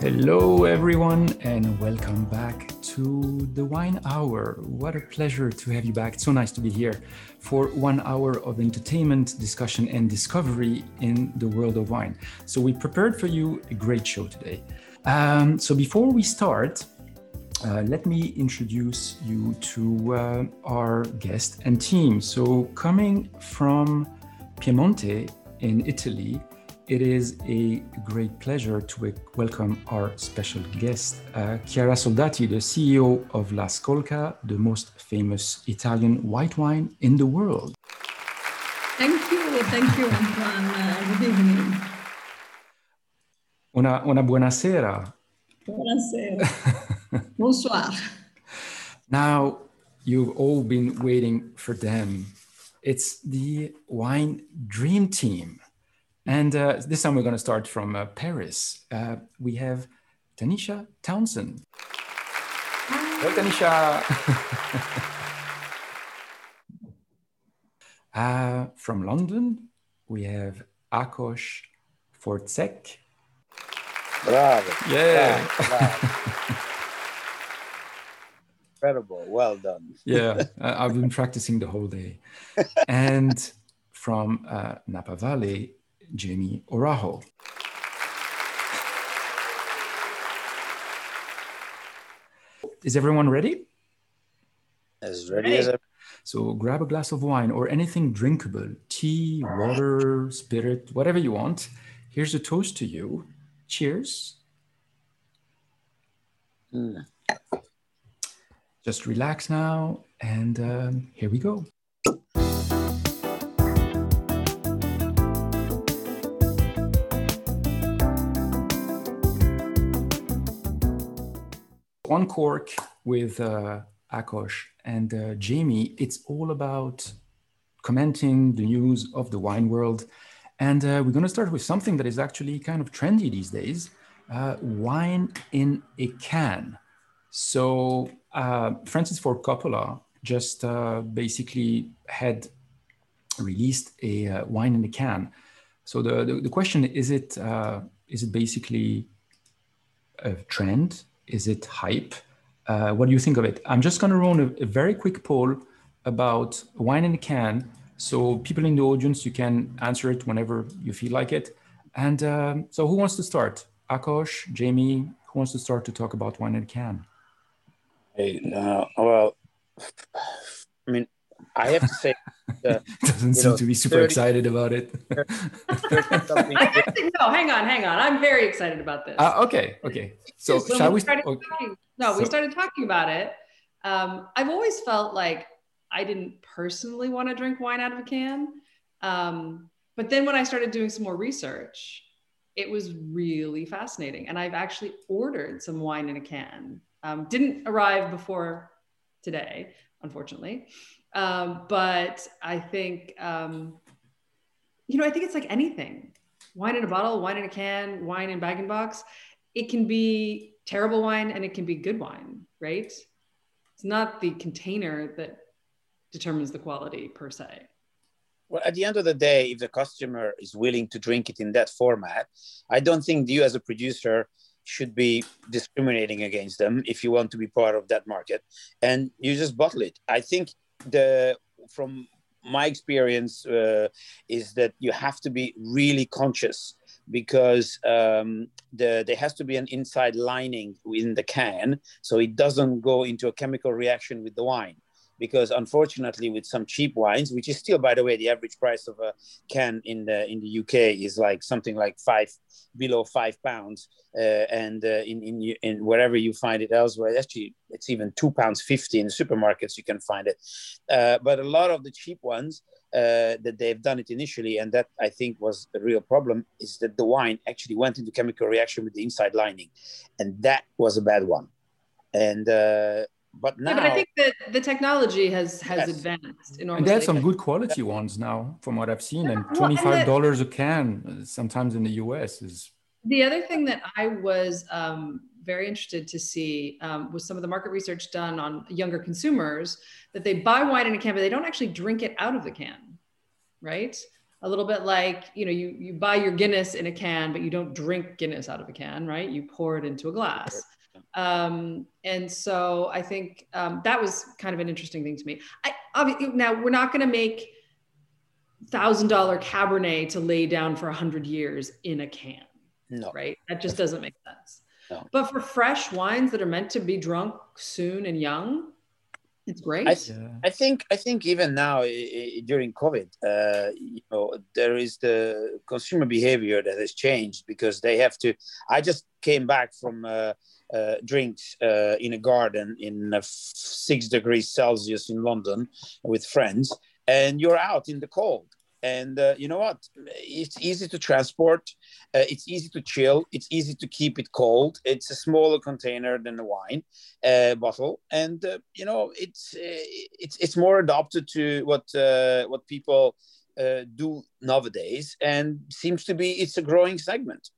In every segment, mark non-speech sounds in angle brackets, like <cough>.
Hello, everyone, and welcome back to the Wine Hour. What a pleasure to have you back. It's so nice to be here for one hour of entertainment, discussion, and discovery in the world of wine. So, we prepared for you a great show today. Um, so, before we start, uh, let me introduce you to uh, our guest and team. So, coming from Piemonte in Italy, it is a great pleasure to welcome our special guest, uh, Chiara Soldati, the CEO of La Scolca, the most famous Italian white wine in the world. Thank you, thank you, Antoine. Uh, good evening. Una, una buonasera. Buonasera. <laughs> Bonsoir. Now, you've all been waiting for them. It's the Wine Dream Team. And uh, this time we're going to start from uh, Paris. Uh, we have Tanisha Townsend. Hello, Tanisha. <laughs> Uh, from London, we have Akos Forczek. Bravo. Yeah. Bravo, bravo. Incredible. Well done. yeah, <laughs> I've been practicing the whole day. and from uh, Napa Valley, Jaime Araujo. Is everyone ready? As ready as a So grab a glass of wine or anything drinkable, tea, water, spirit, whatever you want. Here's a toast to you. Cheers. Mm. Just relax now, and um, here we go. Uncorked with uh, Akos and uh, Jaime, it's all about commenting the news of the wine world. And uh, we're going to start with something that is actually kind of trendy these days uh, wine in a can. So, uh, Francis Ford Coppola just uh, basically had released a uh, wine in a can. So, the, the, the question is it, uh, is it basically a trend? Is it hype? Uh, what do you think of it? I'm just going to run a, a, very quick poll about wine in a can. So people in the audience, you can answer it whenever you feel like it. And um, so who wants to start? Akos, Jaime, who wants to start to talk about wine in a can? Hey, uh, well, I mean, I have to say, <laughs> uh, doesn't seem know, to be super 30, excited about it. actually, <laughs> no, hang on, hang on. I'm very excited about this. Uh, okay, okay. So, so shall we? Started okay. talking, no, so, we started talking about it. Um, I've always felt like I didn't personally want to drink wine out of a can, um, but then when I started doing some more research, it was really fascinating, and I've actually ordered some wine in a can. Um, didn't arrive before today, unfortunately. Um, but I think, um, you know, I think it's like anything wine in a bottle, wine in a can, wine in bag and box. It can be terrible wine and it can be good wine, right? It's not the container that determines the quality per se. Well, at the end of the day, if the customer is willing to drink it in that format, I don't think you as a producer should be discriminating against them if you want to be part of that market and you just bottle it. I think the from my experience uh, is that you have to be really conscious because um, the, there has to be an inside lining in the can so it doesn't go into a chemical reaction with the wine because unfortunately with some cheap wines which is still by the way the average price of a can in the in the uk is like something like five below five pounds uh, and uh, in, in in wherever you find it elsewhere actually it's even two pounds 50 in the supermarkets you can find it. Uh, but a lot of the cheap ones uh, that they've done it initially and that i think was a real problem is that the wine actually went into chemical reaction with the inside lining and that was a bad one. And uh, but now, yeah, but I think that the technology has has yes. advanced enormously. And there's some good quality ones now, from what I've seen, and twenty five dollars a can, sometimes in the U.S. is. The other thing that I was um, very interested to see um, was some of the market research done on younger consumers that they buy wine in a can, but they don't actually drink it out of the can, right? a little bit like you know you you buy your guinness in a can but you don't drink guinness out of a can right you pour it into a glass um, and so i think um, that was kind of an interesting thing to me i obviously now we're not going to make thousand dollar cabernet to lay down for a hundred years in a can no right that just doesn't make sense no. but for fresh wines that are meant to be drunk soon and young it's great. I, th- yeah. I, think I think even now during COVID, uh, you know, there is the consumer behavior that has changed because they have to. I just came back from uh, uh, drinks uh, in a garden in six degrees Celsius in London with friends, and you're out in the cold. And uh, you know what? It's easy to transport uh, it's easy to chill it's easy to keep it cold. It's a smaller container than the wine uh, bottle. And uh, you know it's uh, it's it's more adapted to what uh, what people do nowadays and seems to be it's a growing segment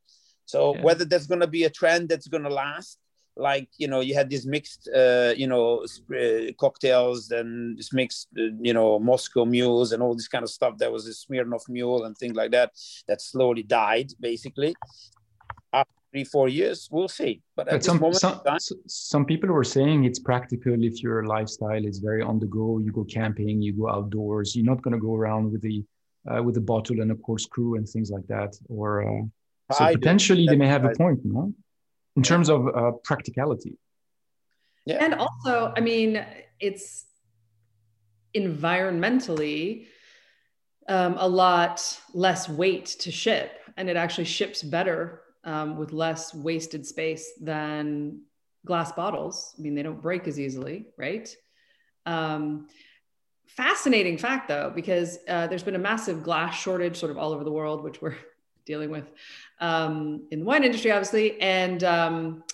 so yeah. whether there's going to be a trend that's going to last like you know you had these mixed uh, you know uh, cocktails and this mixed uh, you know Moscow mules and all this kind of stuff. There was a Smirnoff mule and things like that that slowly died basically. After three four years, we'll see. But, but some some, time, some people were saying it's practical if your lifestyle is very on the go. You go camping, you go outdoors. You're not going to go around with the uh, with a bottle and a corkscrew and things like that. Or uh, so I potentially they may have a point, no? in terms of uh, practicality. Yeah. And also, I mean, it's environmentally um, a lot less weight to ship, and it actually ships better um, with less wasted space than glass bottles. I mean, they don't break as easily, right? Um, fascinating fact, though, because uh, there's been a massive glass shortage sort of all over the world, which we're dealing with um, in the wine industry, obviously. And um,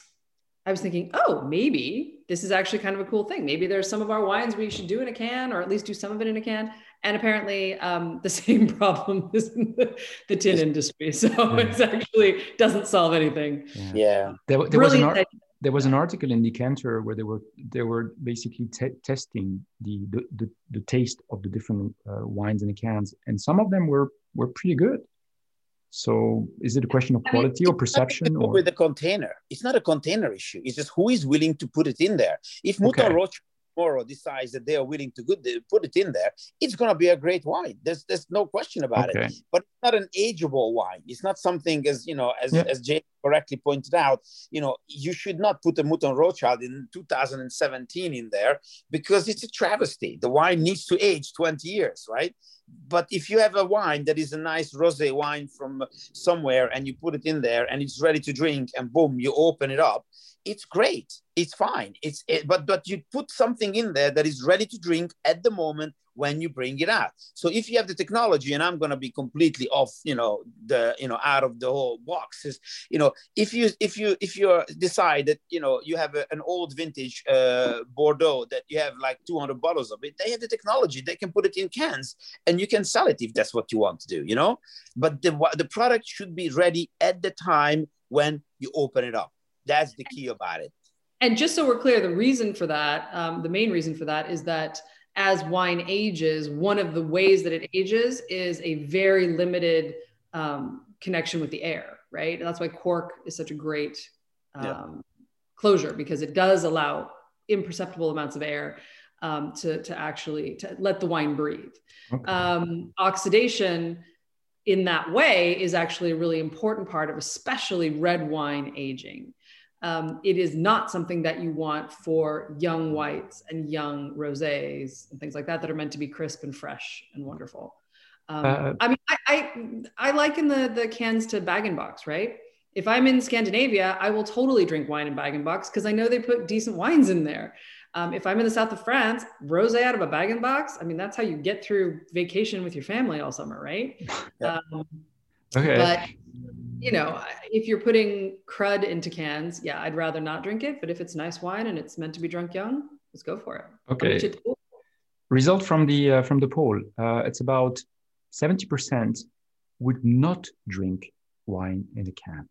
I was thinking, oh, maybe this is actually kind of a cool thing. Maybe there's some of our wines we should do in a can, or at least do some of it in a can. And apparently, um, <laughs> the same problem is in the, the tin industry. So yeah. it actually doesn't solve anything. Yeah, yeah. There, there was an ar- there was an article in Decanter where they were they were basically te- testing the, the, the the taste of the different uh, wines in the cans, and some of them were were pretty good. So is it a question of quality I mean, or perception? Or? With the container, it's not a container issue. It's just who is willing to put it in there. If Mouton okay. Tomorrow decides that they are willing to good, put it in there, it's going to be a great wine. There's there's no question about okay. it. But it's not an ageable wine. It's not something as you know as yeah. as Jay correctly pointed out. You know you should not put a Mouton Rothschild in 2017 in there because it's a travesty. The wine needs to age 20 years, right? but if you have a wine that is a nice rosé wine from somewhere and you put it in there and it's ready to drink and boom you open it up it's great it's fine it's it, but but you put something in there that is ready to drink at the moment when you bring it out. So if you have the technology and i'm going to be completely off you know the you know out of the whole box is you know if you if you if you decide that you know you have a, an old vintage uh, bordeaux that you have like 200 bottles of it they have the technology they can put it in cans and you can sell it if that's what you want to do you know? But the the product should be ready at the time when you open it up that's the key about it and just so we're clear the reason for that um, the main reason for that is that as wine ages, one of the ways that it ages is a very limited um, connection with the air, right? And that's why cork is such a great um, yeah. closure because it does allow imperceptible amounts of air um, to, to actually to let the wine breathe. Okay. Um, oxidation in that way is actually a really important part of especially red wine aging um, it is not something that you want for young whites and young rosés and things like that that are meant to be crisp and fresh and wonderful. Um, uh, I mean, I, I, I liken the the cans to bag and box, right? If I'm in Scandinavia, I will totally drink wine in bag and box because I know they put decent wines in there. Um, if I'm in the south of France, rosé out of a bag and box. I mean, that's how you get through vacation with your family all summer, right? <laughs> Yeah. Um, okay. But you know, if you're putting crud into cans, yeah, I'd rather not drink it. But if it's nice wine and it's meant to be drunk young, let's go for it. Okay. Result from the uh, from the poll: uh, it's about seventy percent would not drink wine in a can.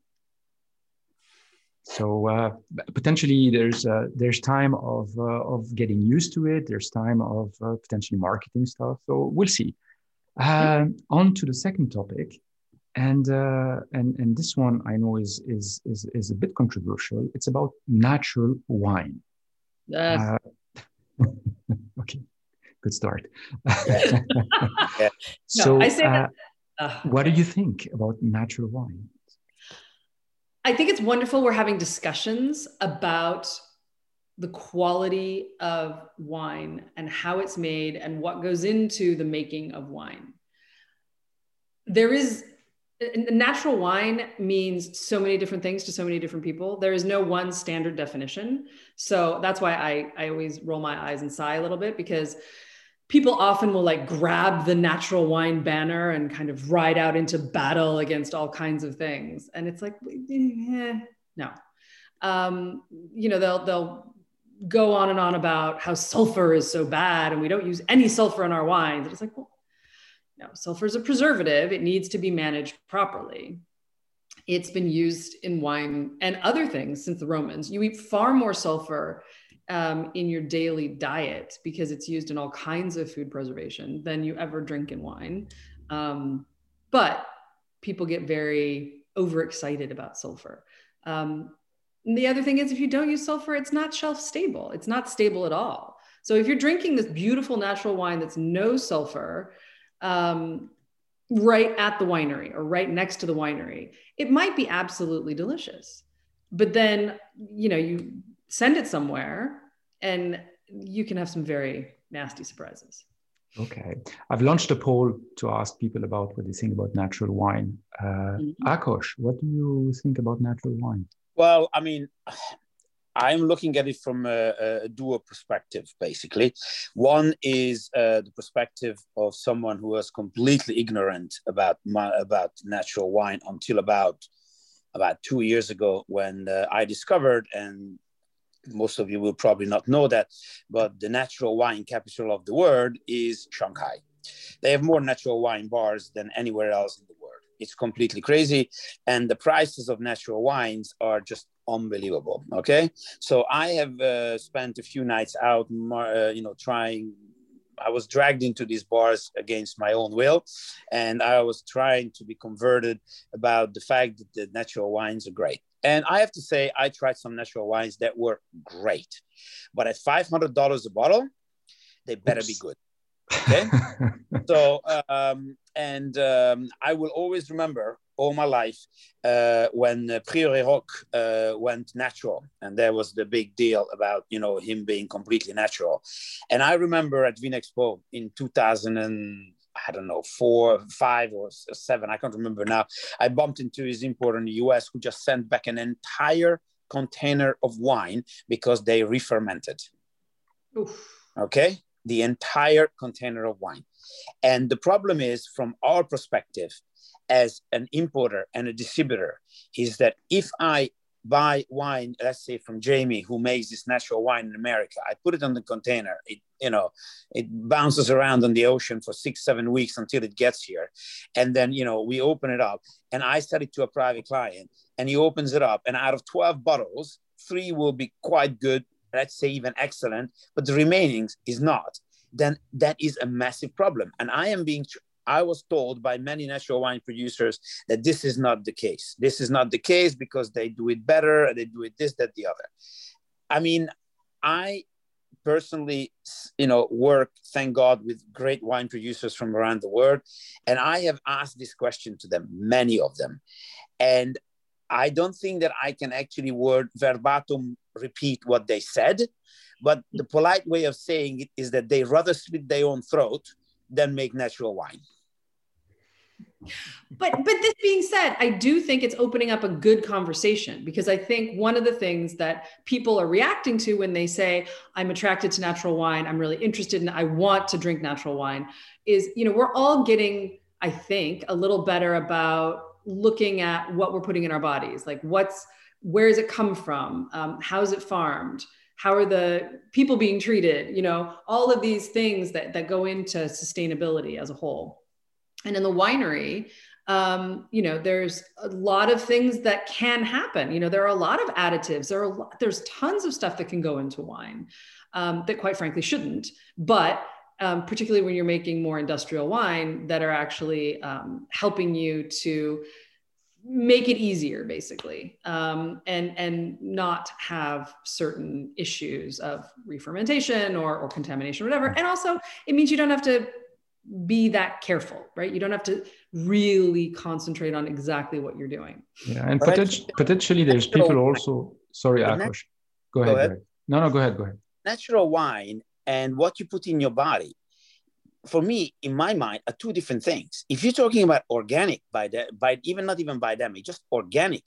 So uh, potentially, there's uh, there's time of uh, of getting used to it. There's time of uh, potentially marketing stuff. So we'll see. Um, on to the second topic, and uh, and and this one I know is is is is a bit controversial. It's about natural wine. Yes. Uh, <laughs> okay, good start. <laughs> yeah. <laughs> So, no, I say uh, that, what do you think about natural wine? I think it's wonderful we're having discussions about the quality of wine and how it's made and what goes into the making of wine. There is natural wine means so many different things to so many different people. There is no one standard definition. So that's why I, I always roll my eyes and sigh a little bit because people often will like grab the natural wine banner and kind of ride out into battle against all kinds of things. And it's like, eh, no. Um, you know, they'll they'll go on and on about how sulfur is so bad and we don't use any sulfur in our wines. It's like, well, no, sulfur is a preservative. It needs to be managed properly. It's been used in wine and other things since the Romans. You eat far more sulfur um, in your daily diet because it's used in all kinds of food preservation than you ever drink in wine. Um, but people get very overexcited about sulfur. Um, the other thing is, if you don't use sulfur, it's not shelf stable. It's not stable at all. So if you're drinking this beautiful natural wine that's no sulfur, um, right at the winery or right next to the winery, it might be absolutely delicious. But then, you know, you send it somewhere and you can have some very nasty surprises. Okay. I've launched a poll to ask people about what they think about natural wine. Uh, mm-hmm. Akos, what do you think about natural wine? Well, I mean, I'm looking at it from a, a dual perspective, basically. One is uh, the perspective of someone who was completely ignorant about my, about natural wine until about about two years ago when uh, I discovered, and most of you will probably not know that, but the natural wine capital of the world is Shanghai. They have more natural wine bars than anywhere else in the world it's completely crazy and the prices of natural wines are just unbelievable okay? So i have uh, spent a few nights out uh, you know trying i was dragged into these bars against my own will and i was trying to be converted about the fact that the natural wines are great. And i have to say i tried some natural wines that were great but at $500 a bottle they better Oops. be good okay? <laughs> So um, and um, i will always remember all my life uh, when uh, Prieuré Roch uh, went natural, and there was the big deal about you know him being completely natural. And I remember at Vinexpo in 2000 and I don't know four, five, or seven, I can't remember now. I bumped into his importer in the U.S. who just sent back an entire container of wine because they re-fermented. Oof. Okay, the entire container of wine. And the problem is, from our perspective, as an importer and a distributor, is that if I buy wine, let's say from Jaime, who makes this natural wine in America, I put it on the container. It, you know, it bounces around on the ocean for six, seven weeks until it gets here, and then you know we open it up, and I sell it to a private client, and he opens it up, and out of twelve bottles, three will be quite good, let's say even excellent, but the remaining is not, then that is a massive problem. And I am being, I was told by many natural wine producers that this is not the case. This is not the case because they do it better, they do it this, that, the other. I mean, I personally, you know, work, thank God, with great wine producers from around the world. And I have asked this question to them, many of them. And I don't think that I can actually word verbatim repeat what they said, but the polite way of saying it is that they rather slit their own throat than make natural wine. But but this being said, I do think it's opening up a good conversation because I think one of the things that people are reacting to when they say I'm attracted to natural wine, I'm really interested in I want to drink natural wine is, you know, we're all getting I think a little better about looking at what we're putting in our bodies. Like what's where does it come from? Um, how is it farmed? How are the people being treated? You know all of these things that, that go into sustainability as a whole. And in the winery um, you know there's a lot of things that can happen. You know there are a lot of additives. There are lot, there's tons of stuff that can go into wine um, that quite frankly shouldn't. But um, particularly when you're making more industrial wine that are actually um, helping you to make it easier basically um, and and not have certain issues of re-fermentation or, or contamination or whatever. And also it means you don't have to be that careful right? You don't have to really concentrate on exactly what you're doing. Yeah and poten- potentially there's people also sorry Akos. Go, ahead, go ahead. no no go ahead go ahead. Natural wine and what you put in your body for me, in my mind, are two different things. If you're talking about organic by the, by even not even by biodynamic, just organic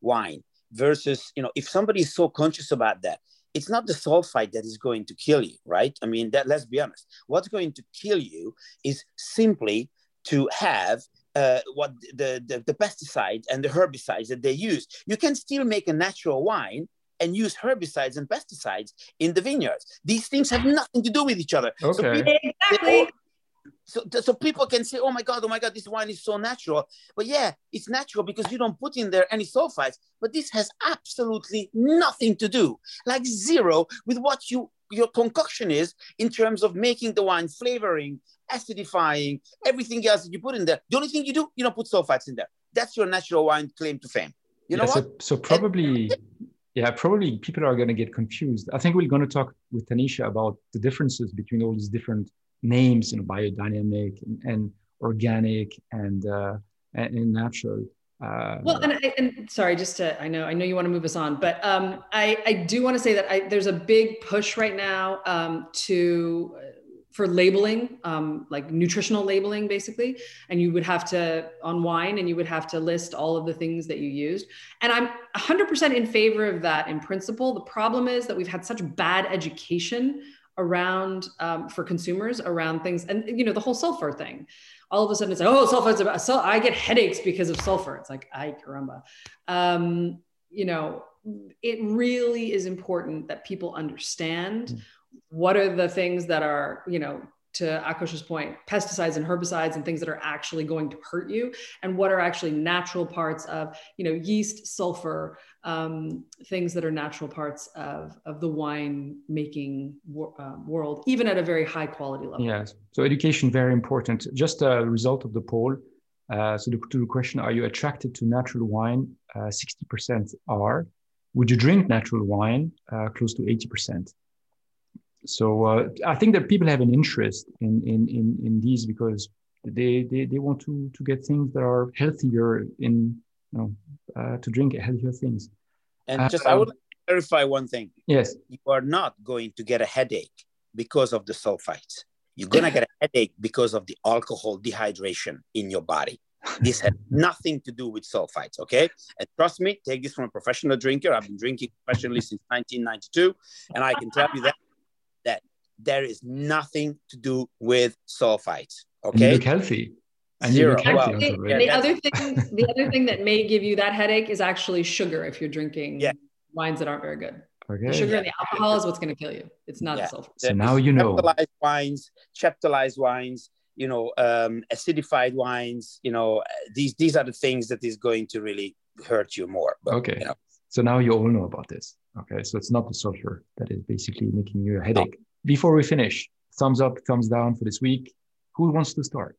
wine versus, you know, if somebody is so conscious about that, it's not the sulfite that is going to kill you, right? I mean, that let's be honest. What's going to kill you is simply to have uh, what the, the, the pesticides and the herbicides that they use. You can still make a natural wine and use herbicides and pesticides in the vineyards. These things have nothing to do with each other. Okay. So people, exactly. Oh, so, so people can say, oh my God, oh my God, this wine is so natural. But yeah, it's natural because you don't put in there any sulfites. But this has absolutely nothing to do, like zero, with what you your concoction is in terms of making the wine flavoring, acidifying, everything else that you put in there. The only thing you do, you don't put sulfites in there. That's your natural wine claim to fame. You know yeah, what? So, so probably and, yeah, probably people are going to get confused. I think we're going to talk with Tanisha about the differences between all these different names, you know, biodynamic and, and organic and, uh, and, and natural. Uh, well, and, and, sorry, just to, I know, I know you want to move us on, but um, I, I do want to say that I, there's a big push right now um, to for labeling, um, like nutritional labeling, basically. And you would have to on wine, and you would have to list all of the things that you used. And I'm 100% in favor of that in principle. The problem is that we've had such bad education around um, for consumers around things, and you know the whole sulfur thing. All of a sudden, it's like, oh, sulfur's about. So I get headaches because of sulfur. It's like, I caramba. Um, you know, it really is important that people understand. Mm what are the things that are, you know, to Akos's point, pesticides and herbicides and things that are actually going to hurt you, and what are actually natural parts of, you know, yeast, sulfur, um, things that are natural parts of, of the wine making wor- uh, world, even at a very high quality level. Yes. So education very important. Just a result of the poll. Uh, so the, to the question, are you attracted to natural wine? Uh, 60% are. Would you drink natural wine? Uh, close to 80% so uh, I think that people have an interest in in in, in these because they, they they want to to get things that are healthier in you know uh, to drink healthier things. And just I would clarify one thing. Yes, you are not going to get a headache because of the sulfites. You're gonna <laughs> get a headache because of the alcohol dehydration in your body. This had <laughs> nothing to do with sulfites, okay? And trust me, take this from a professional drinker. I've been drinking professionally since 1992, and I can tell you that there is nothing to do with sulfites. Okay. And you look healthy. And Zero. Well, the, the other thing, the other thing that may give you that headache is actually sugar if you're drinking yeah. wines that aren't very good. Okay. The sugar yeah. and the alcohol is what's going to kill you. It's not yeah. the sulfur. So now you know. Chaptalized wines, chaptalized wines, you know, um, acidified wines. You know, these these are the things that is going to really hurt you more. But, okay. You know. So now you all know about this. Okay. So it's not the sulfur that is basically making you a headache. No before we finish, thumbs up, thumbs down for this week. Who wants to start?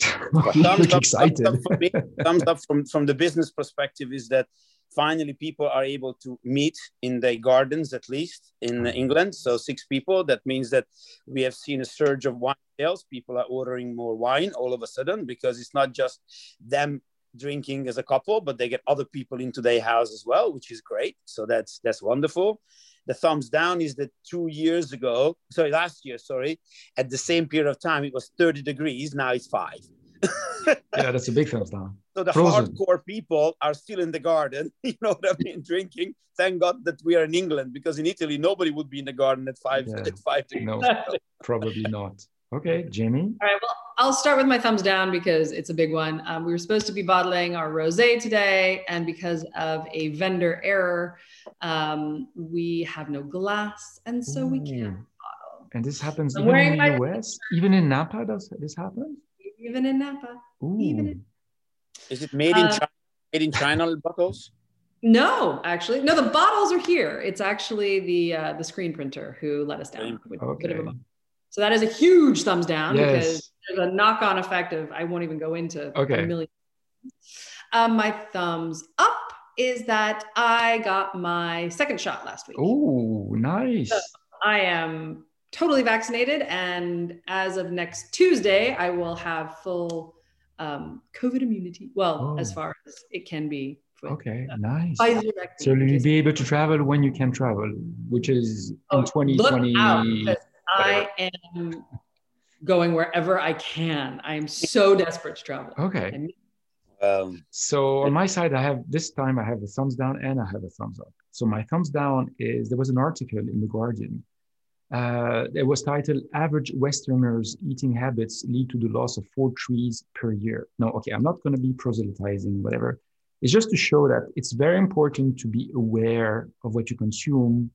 <laughs> thumbs, up, excited. thumbs, up me, thumbs up from, from the business perspective is that finally people are able to meet in their gardens at least in england so six people that means that we have seen a surge of wine sales people are ordering more wine all of a sudden because it's not just them drinking as a couple but they get other people into their house as well which is great so that's that's wonderful the thumbs down is that two years ago, sorry, last year, sorry, at the same period of time, it was 30 degrees. Now it's five. <laughs> yeah, that's a big thumbs down. So the Frozen. hardcore people are still in the garden, <laughs> you know what I mean, drinking. Thank God that we are in England because in Italy nobody would be in the garden at five yeah. at five degrees. No, <laughs> probably not. Okay, Jimmy. All right. Well, I'll start with my thumbs down because it's a big one. Um, we were supposed to be bottling our rosé today, and because of a vendor error, um, we have no glass, and so Ooh. we can't bottle. And this happens I'm even in the US, even in Napa. Does this happen? Even in Napa. Ooh. Even in- Is it made in uh, China? Made in China <laughs> bottles? No, actually, no. The bottles are here. It's actually the uh, the screen printer who let us down. Okay. So that is a huge thumbs down Yes. because there's a knock-on effect of I won't even go into Okay. a million. Um, my thumbs up is that I got my second shot last week. Oh, nice. I am totally vaccinated, and as of next Tuesday, I will have full um, COVID immunity. Well, Oh. as far as it can be. with Okay, uh, nice. Pfizer So you'll be able to travel when you can travel, which is Oh, in 2020. Look I am going wherever I can. I am so desperate to travel. Okay. And Um, So on my side, I have this time I have a thumbs down and I have a thumbs up. So my thumbs down is there was an article in the Guardian. Uh, it was titled "Average Westerners' Eating Habits Lead to the Loss of Four Trees Per Year." No, okay, I'm not going to be proselytizing, whatever. It's just to show that it's very important to be aware of what you consume,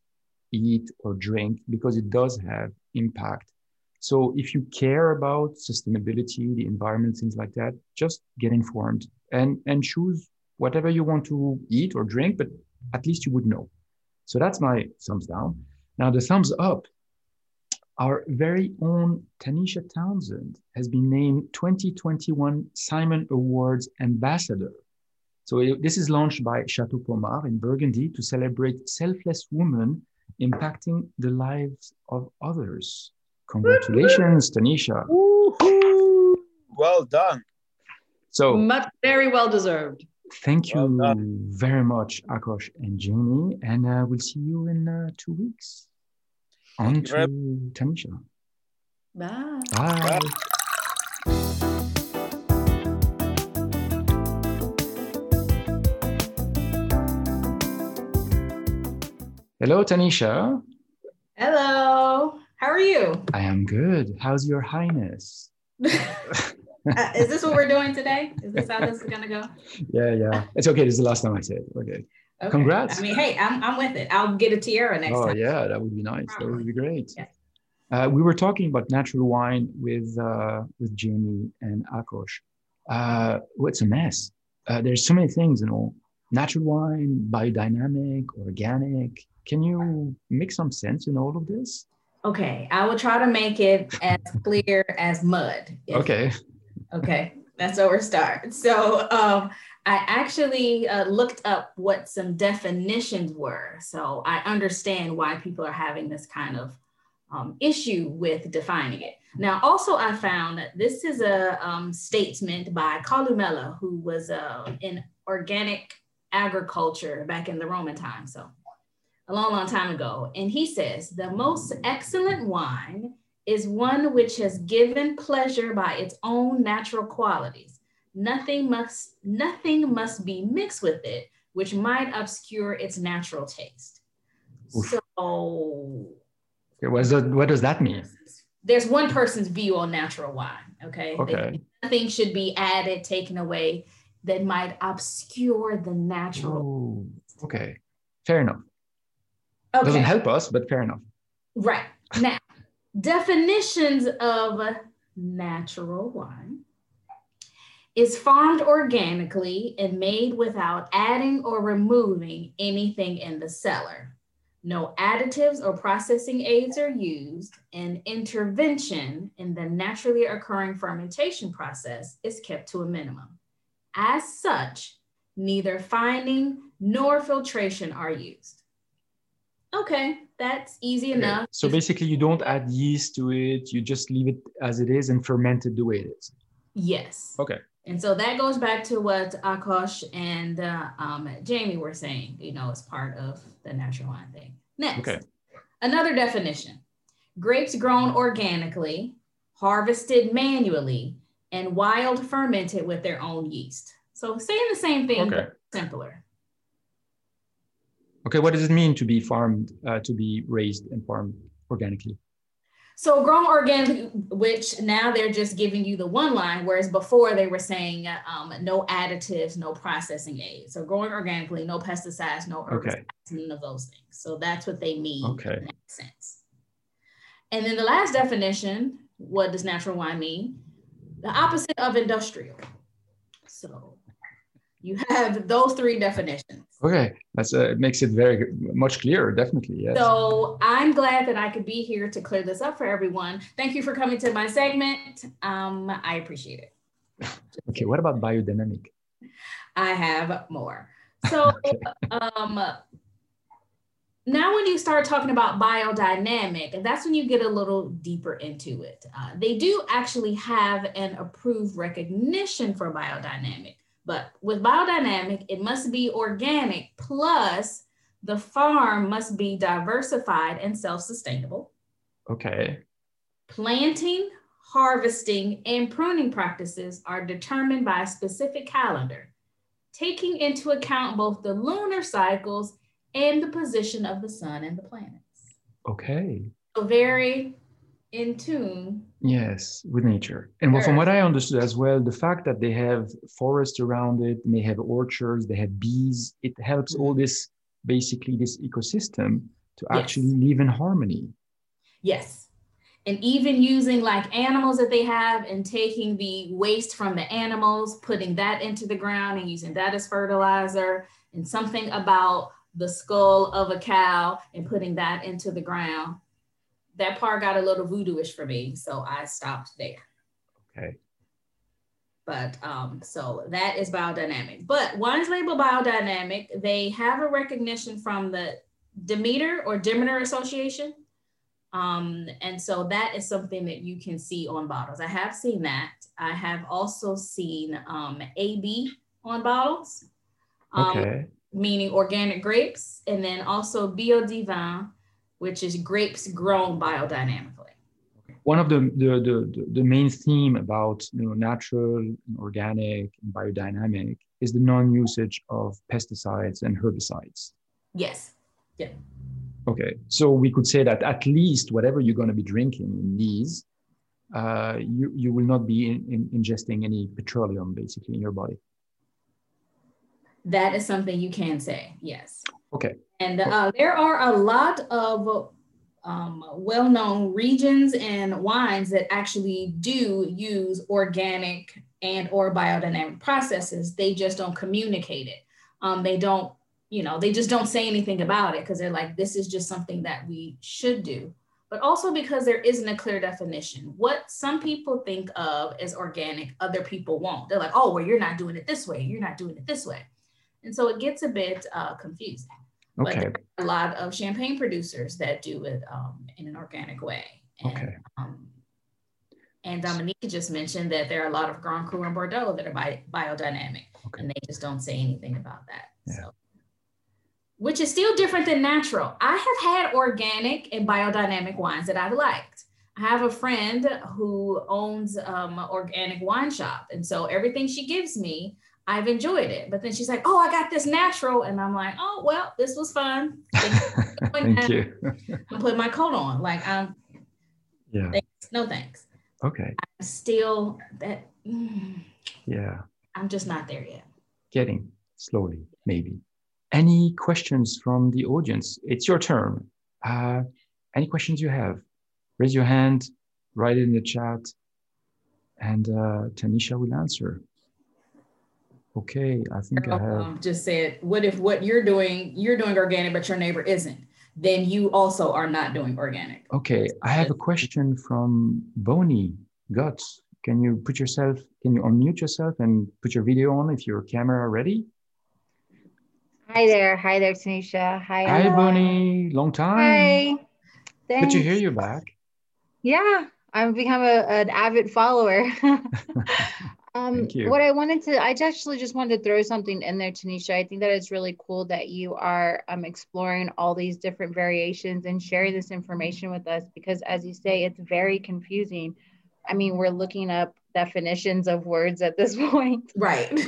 eat, or drink because it does have impact. So if you care about sustainability, the environment, things like that, just get informed and and choose whatever you want to eat or drink, but at least you would know. So that's my thumbs down. Now the thumbs up. Our very own Tanisha Townsend has been named 2021 Simon Awards Ambassador. So this is launched by Chateau Pommard in Burgundy to celebrate selfless women impacting the lives of others. Congratulations, Tanisha. woohoo! Well done. So much very well deserved. thank you Well very much, Akos and Jaime, and uh, we'll see you in uh, two weeks. On you to very- Tanisha. Bye. Bye. Hello, Tanisha. Hello. How are you? I am good. How's your highness? <laughs> Uh, is this what we're doing today? Is this how this is gonna go? <laughs> Yeah, yeah. It's okay. This is the last time I say it. Okay. Okay. Congrats. I mean, hey, I'm, I'm with it. I'll get a tiara next Oh time. yeah, that would be nice. That would be great. Yes. Uh, we were talking about natural wine with uh, with Jaime and Akos. Uh, it's a mess. Uh, there's so many things, you know. Natural wine, biodynamic, organic. Can you make some sense in all of this? Okay, I will try to make it as clear as mud. Okay. Okay, that's where we're starting. So um, I actually uh, looked up what some definitions were. So I understand why people are having this kind of um, issue with defining it. Now, also, I found that this is a um, statement by Columella, who was uh, in organic agriculture back in the Roman time. So a long, long time ago. And he says, the most excellent wine is one which has given pleasure by its own natural qualities. Nothing must nothing must be mixed with it, which might obscure its natural taste. Oof. So what, does that, what does that mean? there's one person's view on natural wine. Okay. They- Okay. nothing should be added, taken away that might obscure the natural. Oh, okay. Fair enough. Okay. Doesn't help us, but fair enough. Right. Now, definitions of natural wine is farmed organically and made without adding or removing anything in the cellar. No additives or processing aids are used, and intervention in the naturally occurring fermentation process is kept to a minimum. As such, neither fining nor filtration are used. Okay, that's easy Okay. enough. So basically, you don't add yeast to it. You just leave it as it is and ferment it the way it is. Yes. Okay. And so that goes back to what Akos and uh, um, Jaime were saying, you know, as part of the natural wine thing. Next, Okay. another definition grapes grown organically, harvested manually, and wild fermented with their own yeast. So saying the same thing, Okay. but simpler. Okay. What does it mean to be farmed, uh, to be raised and farmed organically? So grown organic, which now they're just giving you the one line, whereas before they were saying um, no additives, no processing aids. So growing organically, no pesticides, no herbicides, Okay. none of those things. So that's what they mean Okay. in that sense. And then the last definition, what does natural wine mean? The opposite of industrial. So You have those three definitions. Okay, that's uh, it makes it very much clearer. Definitely, yes. So I'm glad that I could be here to clear this up for everyone. Thank you for coming to my segment. Um, I appreciate it. <laughs> okay, what about biodynamic? I have more. So, <laughs> okay. um, now when you start talking about biodynamic, that's when you get a little deeper into it. Uh, they do actually have an approved recognition for biodynamic, but with biodynamic, it must be organic plus the farm must be diversified and self-sustainable. Okay. Planting, harvesting, and pruning practices are determined by a specific calendar, taking into account both the lunar cycles and the position of the sun and the planets. Okay. So very in tune. Yes, with nature. And well, from what I understood as well, the fact that they have forest around it, they have orchards, they have bees, it helps all mm-hmm. this basically this ecosystem to yes. actually live in harmony. Yes. And even using like animals that they have and taking the waste from the animals, putting that into the ground and using that as fertilizer, and something about the skull of a cow and putting that into the ground. That part got a little voodooish for me, so I stopped there. Okay. But um, so that is biodynamic. But wines labeled biodynamic, they have a recognition from the Demeter or Demeter Association. Um, and so that is something that you can see on bottles. I have seen that. I have also seen um, AB on bottles. Um, okay meaning organic grapes, and then also Biodyvin, which is grapes grown biodynamically. One of the, the, the, the main theme about you know, natural, organic, and biodynamic is the non-usage of pesticides and herbicides. Yes. Yeah. Okay, so we could say that at least whatever you're going to be drinking in these, uh, you, you will not be in, in ingesting any petroleum basically in your body that is something you can say, yes. Okay. And uh, there are a lot of um, well-known regions and wines that actually do use organic and or biodynamic processes. They just don't communicate it. Um, they don't, you know, they just don't say anything about it because they're like, this is just something that we should do. But also because there isn't a clear definition. What some people think of as organic, other people won't. They're like, oh, well, you're not doing it this way. You're not doing it this way. And so it gets a bit uh, confusing. Okay. A lot of champagne producers that do it um, in an organic way. And, okay. Um, and Dominique just mentioned that there are a lot of Grand Cru and Bordeaux that are bi- biodynamic, okay. and they just don't say anything about that. Yeah. So, which is still different than natural. I have had organic and biodynamic wines that I've liked. I have a friend who owns um, an organic wine shop, and so everything she gives me, I've enjoyed it. But then she's like, oh, I got this natural. And I'm like, oh, well, this was fun. <laughs> Thank you. <laughs> I put my coat on. Like, I'm, yeah. Thanks, no thanks. Okay. I'm still that. Mm, yeah. I'm just not there yet. Getting slowly, maybe. Any questions from the audience? It's your turn. Uh, any questions you have? Raise your hand, write it in the chat, and uh, Tanisha will answer. Okay, I think I have. Um, just said, what if what you're doing, you're doing organic, but your neighbor isn't? Then you also are not doing organic. Okay, I have a question from Bonnie Guts. Can you put yourself, can you unmute yourself and put your video on if your camera ready? Hi there. Hi there, Tanisha. Hi. Hi, Bonnie. Long time. Hi. Thanks. Good to hear you back. Yeah, I've become a, an avid follower. <laughs> Um, what I wanted to, I actually just wanted to throw something in there, Tanisha. I think that it's really cool that you are um, exploring all these different variations and sharing this information with us because, as you say, it's very confusing. I mean, we're looking up definitions of words at this <laughs> point. Right.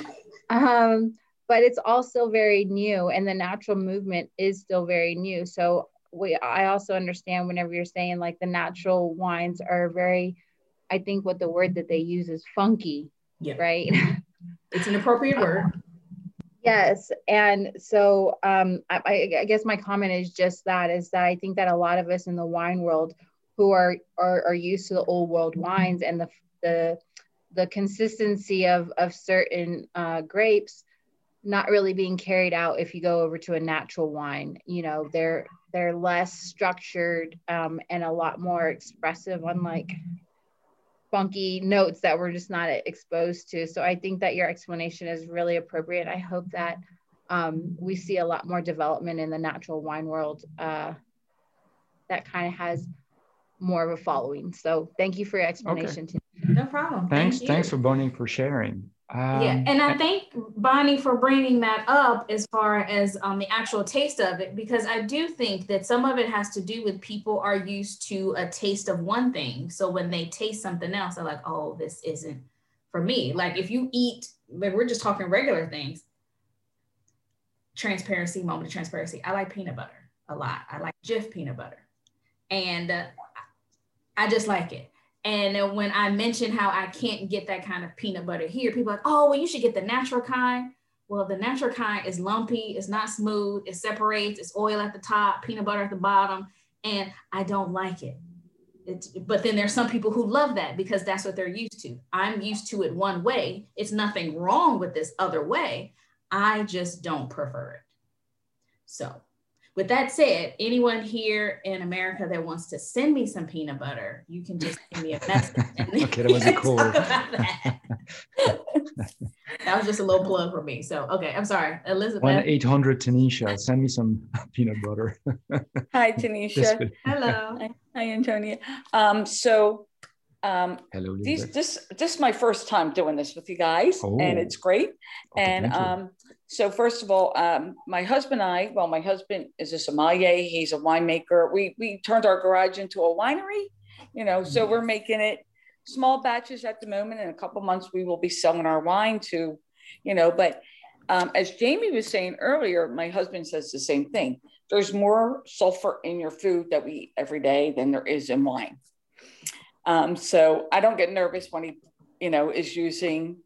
um, but it's also very new, and the natural movement is still very new. So, we, I also understand whenever you're saying like the natural wines are very, I think what the word that they use is funky yeah. Right. <laughs> it's an appropriate word. Yes. And so um, I, I, guess my comment is just that is that I think that a lot of us in the wine world who are, are, are used to the old world wines and the, the, the consistency of, of certain uh, grapes not really being carried out if you go over to a natural wine. You know, they're they're less structured um, and a lot more expressive, unlike funky notes that we're just not exposed to. So I think that your explanation is really appropriate. I hope that um, we see a lot more development in the natural wine world uh, that kind of has more of a following. So thank you for your explanation. Okay. No problem. Thanks. Thank thanks for Bonnie for sharing. Um, yeah, and I thank Bonnie for bringing that up as far as um, the actual taste of it, because I do think that some of it has to do with people are used to a taste of one thing. So when they taste something else, they're like, oh, this isn't for me. Like if you eat, like we're just talking regular things, transparency, moment of transparency. I like peanut butter a lot. I like Jif peanut butter. And uh, I just like it. And when I mentioned how I can't get that kind of peanut butter here, people are like, oh, well, you should get the natural kind. Well, the natural kind is lumpy, it's not smooth, it separates, it's oil at the top, peanut butter at the bottom, and I don't like it. It's, but then there's some people who love that because that's what they're used to. I'm used to it one way. It's nothing wrong with this other way. I just don't prefer it. So with that said, anyone here in America that wants to send me some peanut butter, you can just send me a message. <laughs> okay, that was <laughs> cool. That. <laughs> that. was just a little plug for me. So, okay, I'm sorry, Elizabeth. One eight hundred Tanisha, send me some peanut butter. Hi, Tanisha. Hello. Hi, hi Antonia. Um, so, um, Hello. These, this this is my first time doing this with you guys, oh. and it's great. Okay, and um, so first of all, um, my husband and I, well, my husband is a sommelier. He's a winemaker. We we turned our garage into a winery, you know. So we're making it small batches at the moment. In a couple months, we will be selling our wine to, you know. But um, as Jaime was saying earlier, my husband says the same thing. There's more sulfur in your food that we eat every day than there is in wine. Um, so I don't get nervous when he, you know, is using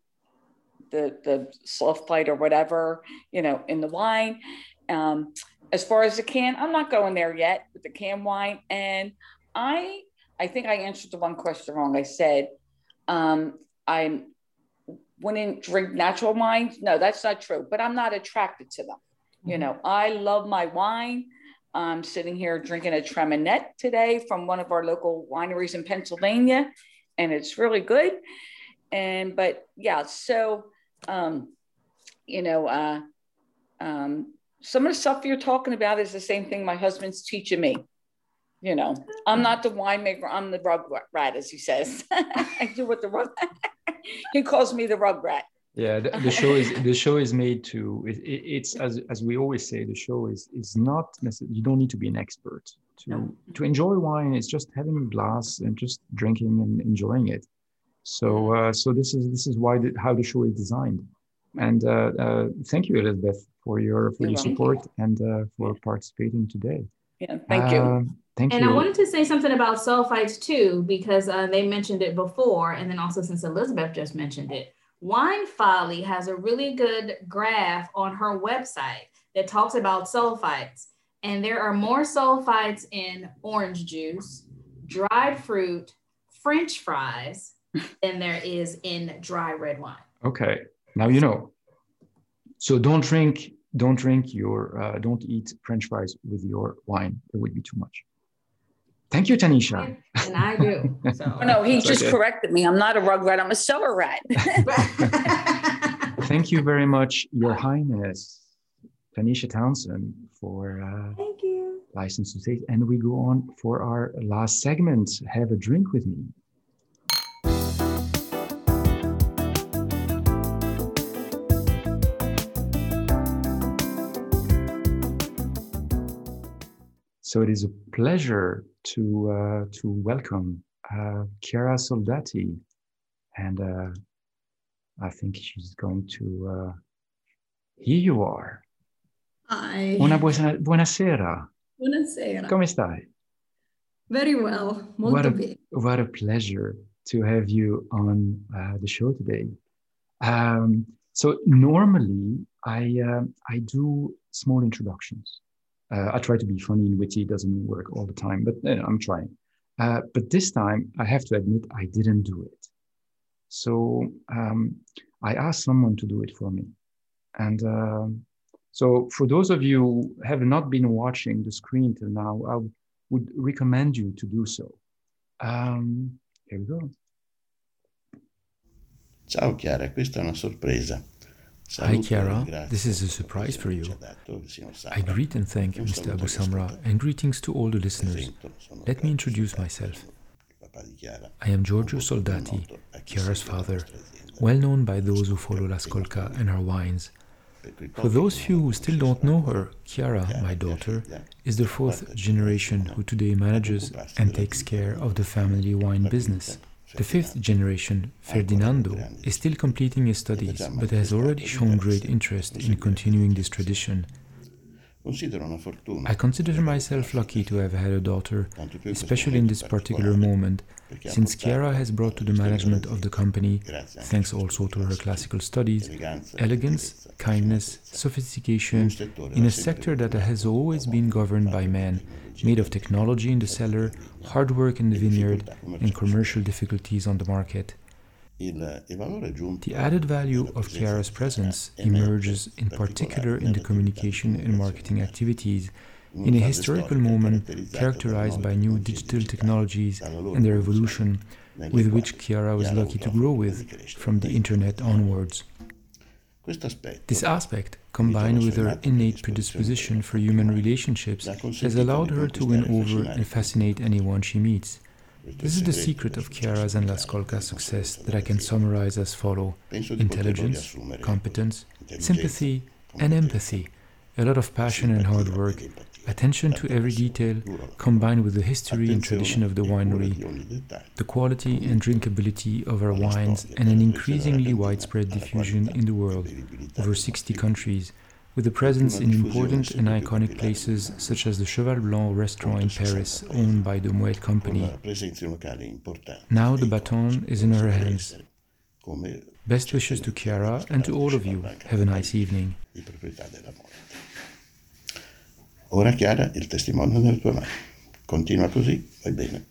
the the sulfite or whatever, you know, in the wine. Um, as far as the can, I'm not going there yet with the can wine. And I I think I answered the one question wrong. I said um, I wouldn't drink natural wines. No, that's not true. But I'm not attracted to them. You mm-hmm. know, I love my wine. I'm sitting here drinking a Traminette today from one of our local wineries in Pennsylvania, and it's really good. And but yeah, so um, you know, uh, um, some of the stuff you're talking about is the same thing my husband's teaching me. You know, I'm not the winemaker, I'm the rug rat, as he says. <laughs> I do what the rug, <laughs> he calls me the rug rat. Yeah, the, the show is the show is made to it, it, it's as as we always say the show is is not necessarily you don't need to be an expert to no. to enjoy wine. It's just having a glass and just drinking and enjoying it. So, uh, so this is this is why the, how the show is designed. And uh, uh, thank you, Elizabeth, for your for your support and uh, for participating today. Yeah, thank you. Um, thank and you. I wanted to say something about sulfites too, because uh, they mentioned it before, and then also since Elizabeth just mentioned it, Wine Folly has a really good graph on her website that talks about sulfites, and there are more sulfites in orange juice, dried fruit, French fries, than there is in dry red wine. Okay, now you know. So don't drink, don't drink your, uh, don't eat French fries with your wine. It would be too much. Thank you, Tanisha. And I do. So. <laughs> Oh, no, he just okay. corrected me. I'm not a rug rat. I'm a cellar rat. <laughs> Thank you very much, Your Highness, Tanisha Townsend, for uh, Thank you. license to say. And we go on for our last segment. Have a drink with me. So it is a pleasure to uh, to welcome uh, Chiara Soldati, and uh, I think she's going to. Uh, here you are. Hi. Una buona, buonasera. Buonasera. Come stai? Very well. Molto what a, bene. What a pleasure to have you on uh, the show today. Um, so normally I uh, I do small introductions uh, I try to be funny and witty. It doesn't work all the time, but you know, I'm trying. Uh, but this time, I have to admit, I didn't do it. So um, I asked someone to do it for me. And um, so, for those of you who have not been watching the screen till now, I would recommend you to do so. Um, here we go. Ciao Chiara, questa è una sorpresa. Hi Chiara, this is a surprise for you. I greet and thank Mr. Abou-Samra and greetings to all the listeners. Let me introduce myself. I am Giorgio Soldati, Chiara's father, well known by those who follow La Scolca and her wines. For those few who still don't know her, Chiara, my daughter, is the fourth generation who today manages and takes care of the family wine business. The fifth generation, Ferdinando, is still completing his studies but has already shown great interest in continuing this tradition I consider myself lucky to have had a daughter, especially in this particular moment, since Chiara has brought to the management of the company, thanks also to her classical studies, elegance, kindness, sophistication in a sector that has always been governed by men, made of technology in the cellar, hard work in the vineyard, and commercial difficulties on the market. The added value of Chiara's presence emerges in particular in the communication and marketing activities in a historical moment characterized by new digital technologies and their evolution, with which Chiara was lucky to grow with from the internet onwards. This aspect, combined with her innate predisposition for human relationships, has allowed her to win over and fascinate anyone she meets. This is the secret of Chiara's and La Scolca's success that I can summarize as follow. intelligence, competence, sympathy, and empathy, a lot of passion and hard work, attention to every detail, combined with the history and tradition of the winery, the quality and drinkability of our wines, and an increasingly widespread diffusion in the world, over 60 countries, with a presence in important and iconic places such as the Cheval Blanc restaurant in Paris, owned by the Moet Company. Now the baton is in her hands. Best wishes to Chiara and to all of you. Have a nice evening. Ora Chiara, il testimone nelle tue mani. Continua così, vai bene.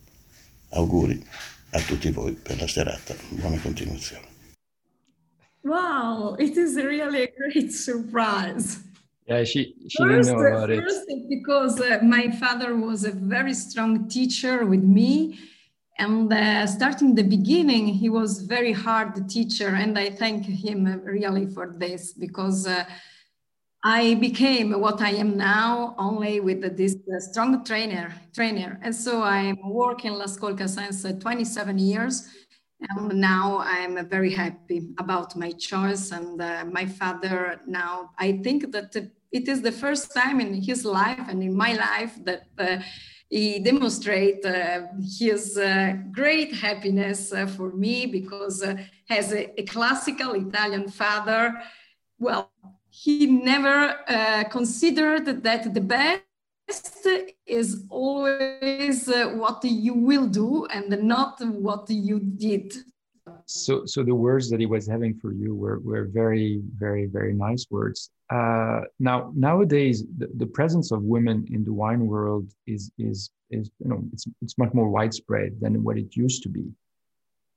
Auguri a tutti voi per la serata. Buona continuazione. Wow, it is really a great surprise. Yeah, she she first, didn't know about first it. because uh, my father was a very strong teacher with me, and uh, starting the beginning, he was very hard teacher, and I thank him really for this because. Uh, I became what I am now only with this uh, strong trainer trainer, and so I'm working La Scolca since uh, 27 years and now I'm very happy about my choice. And uh, my father now, I think that it is the first time in his life and in my life that uh, he demonstrate uh, his uh, great happiness uh, for me because uh, as a, a, classical Italian father, well, he never considered that the best is always uh, what you will do and not what you did. So so the words that he was having for you were were very very very nice words. Uh, now nowadays the, the presence of women in the wine world is is is you know it's it's much more widespread than what it used to be.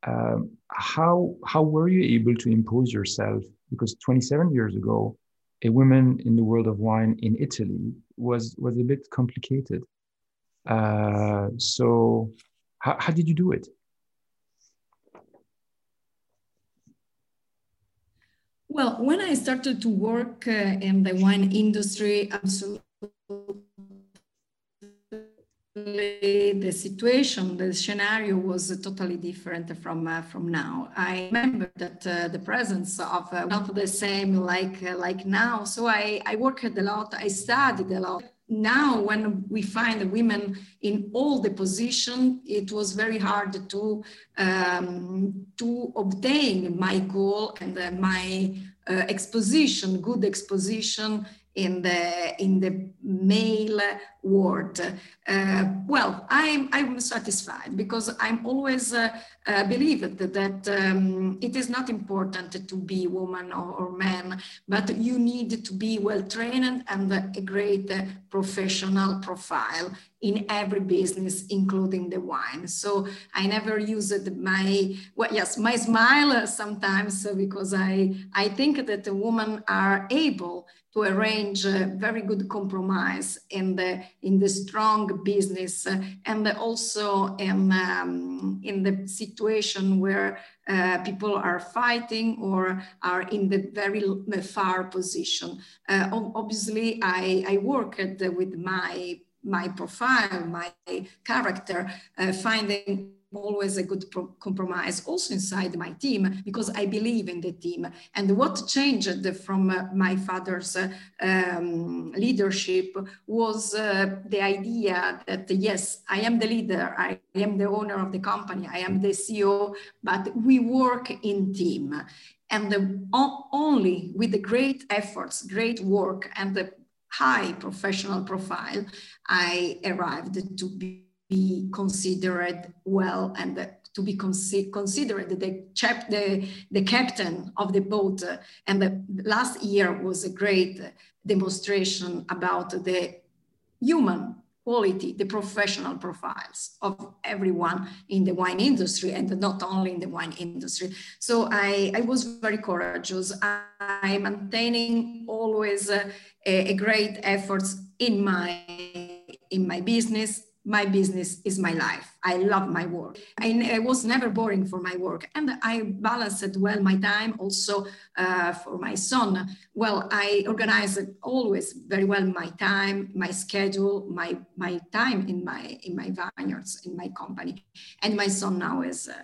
Um, how how were you able to impose yourself? Because 27 years ago a woman in the world of wine in Italy was was a bit complicated. Uh, so, how, how did you do it? Well, when I started to work uh, in the wine industry, absolutely the situation, the scenario was totally different from uh, from now. I remember that uh, the presence of uh, not the same like uh, like now. So I I worked a lot. I studied a lot. Now, when we find women in all the position, it was very hard to um, to obtain my goal and uh, my uh, exposition, good exposition in the in the male world. Uh, well, I'm I'm satisfied because I'm always uh, uh, believed that, um, it is not important to be woman or, or, man, but you need to be well trained and a great professional profile in every business, including the wine. So I never used my, well, yes, my smile sometimes because I, I think that the women are able to arrange a very good compromise in the in the strong business uh, and also in um, in the situation where uh, people are fighting or are in the very far position. Uh, obviously, I, I worked with my my profile, my character, uh, finding always a good compromise also inside my team because I believe in the team. And what changed from uh, my father's uh, um, leadership was uh, the idea that yes, I am the leader, I am the owner of the company, I am the CEO, but we work in team. And the, only with the great efforts, great work, and the high professional profile, I arrived to be be considered well and to be consi- considered the, chap- the, the captain of the boat. And the last year was a great demonstration about the human quality, the professional profiles of everyone in the wine industry and not only in the wine industry. So I, I was very courageous. I, am maintaining always a, a great efforts in my in my business my business is my life. I love my work. I, I, was never boring for my work. And I balanced well my time also uh, for my son. Well, I organized always very well my time, my schedule, my, my time in my, in my vineyards, in my company. And my son now is uh,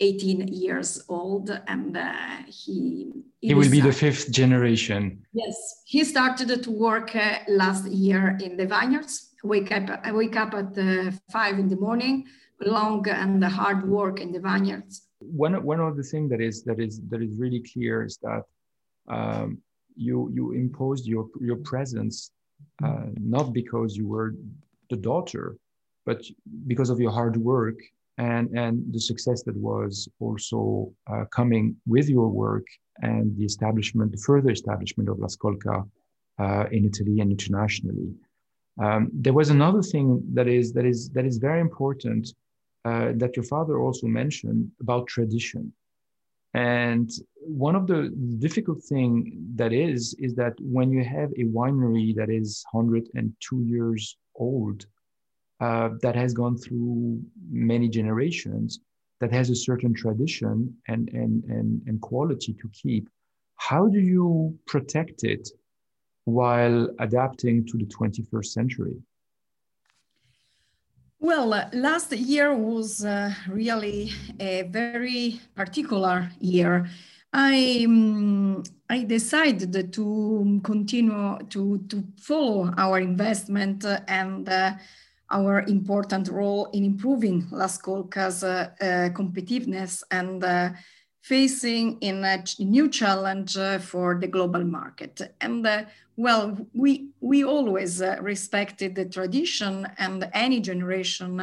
18 years old and uh, he he, he will be the fifth generation yes he started to work uh, last year in the vineyards wake up, I wake up at uh, five in the morning, long and hard work in the vineyards. One, one of the things that is that is that is really clear is that um, you you imposed your your presence uh, not because you were the daughter, but because of your hard work and and the success that was also uh, coming with your work and the establishment, the further establishment of La Scolca uh, in Italy and internationally. Um, there was another thing that is that is that is very important uh, that your father also mentioned about tradition. And one of the difficult thing that is is that when you have a winery that is 102 years old, uh, that has gone through many generations, that has a certain tradition and and and, and quality to keep, how do you protect it while adapting to the 21st century? Well, uh, last year was uh, really a very particular year. I, um, I decided to continue to, to follow our investment and uh, our important role in improving La Scolca's uh, uh, competitiveness and uh, facing in a new challenge for the global market. And well, we, we always uh, respected the tradition and any generation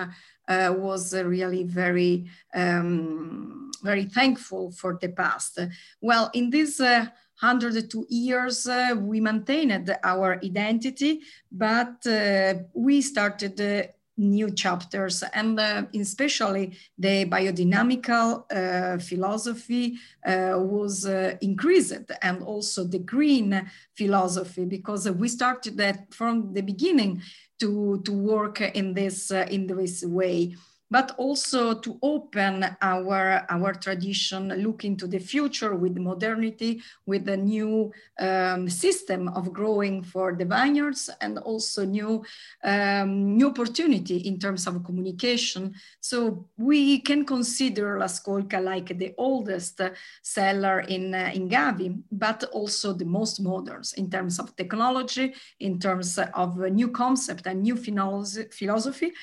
uh, was really very, um, very thankful for the past. Well, in this 102 years, uh, we maintained our identity, but uh, we started new chapters. And uh, especially the biodynamical uh, philosophy uh, was uh, increased and also the green philosophy because we started that from the beginning to, to work in this uh, in this way but also to open our, our tradition, look into the future with modernity, with a new um, system of growing for the vineyards and also new, um, new opportunity in terms of communication. So we can consider La Scolca like the oldest cellar in, uh, in Gavi, but also the most modern in terms of technology, in terms of new concept and new philosophy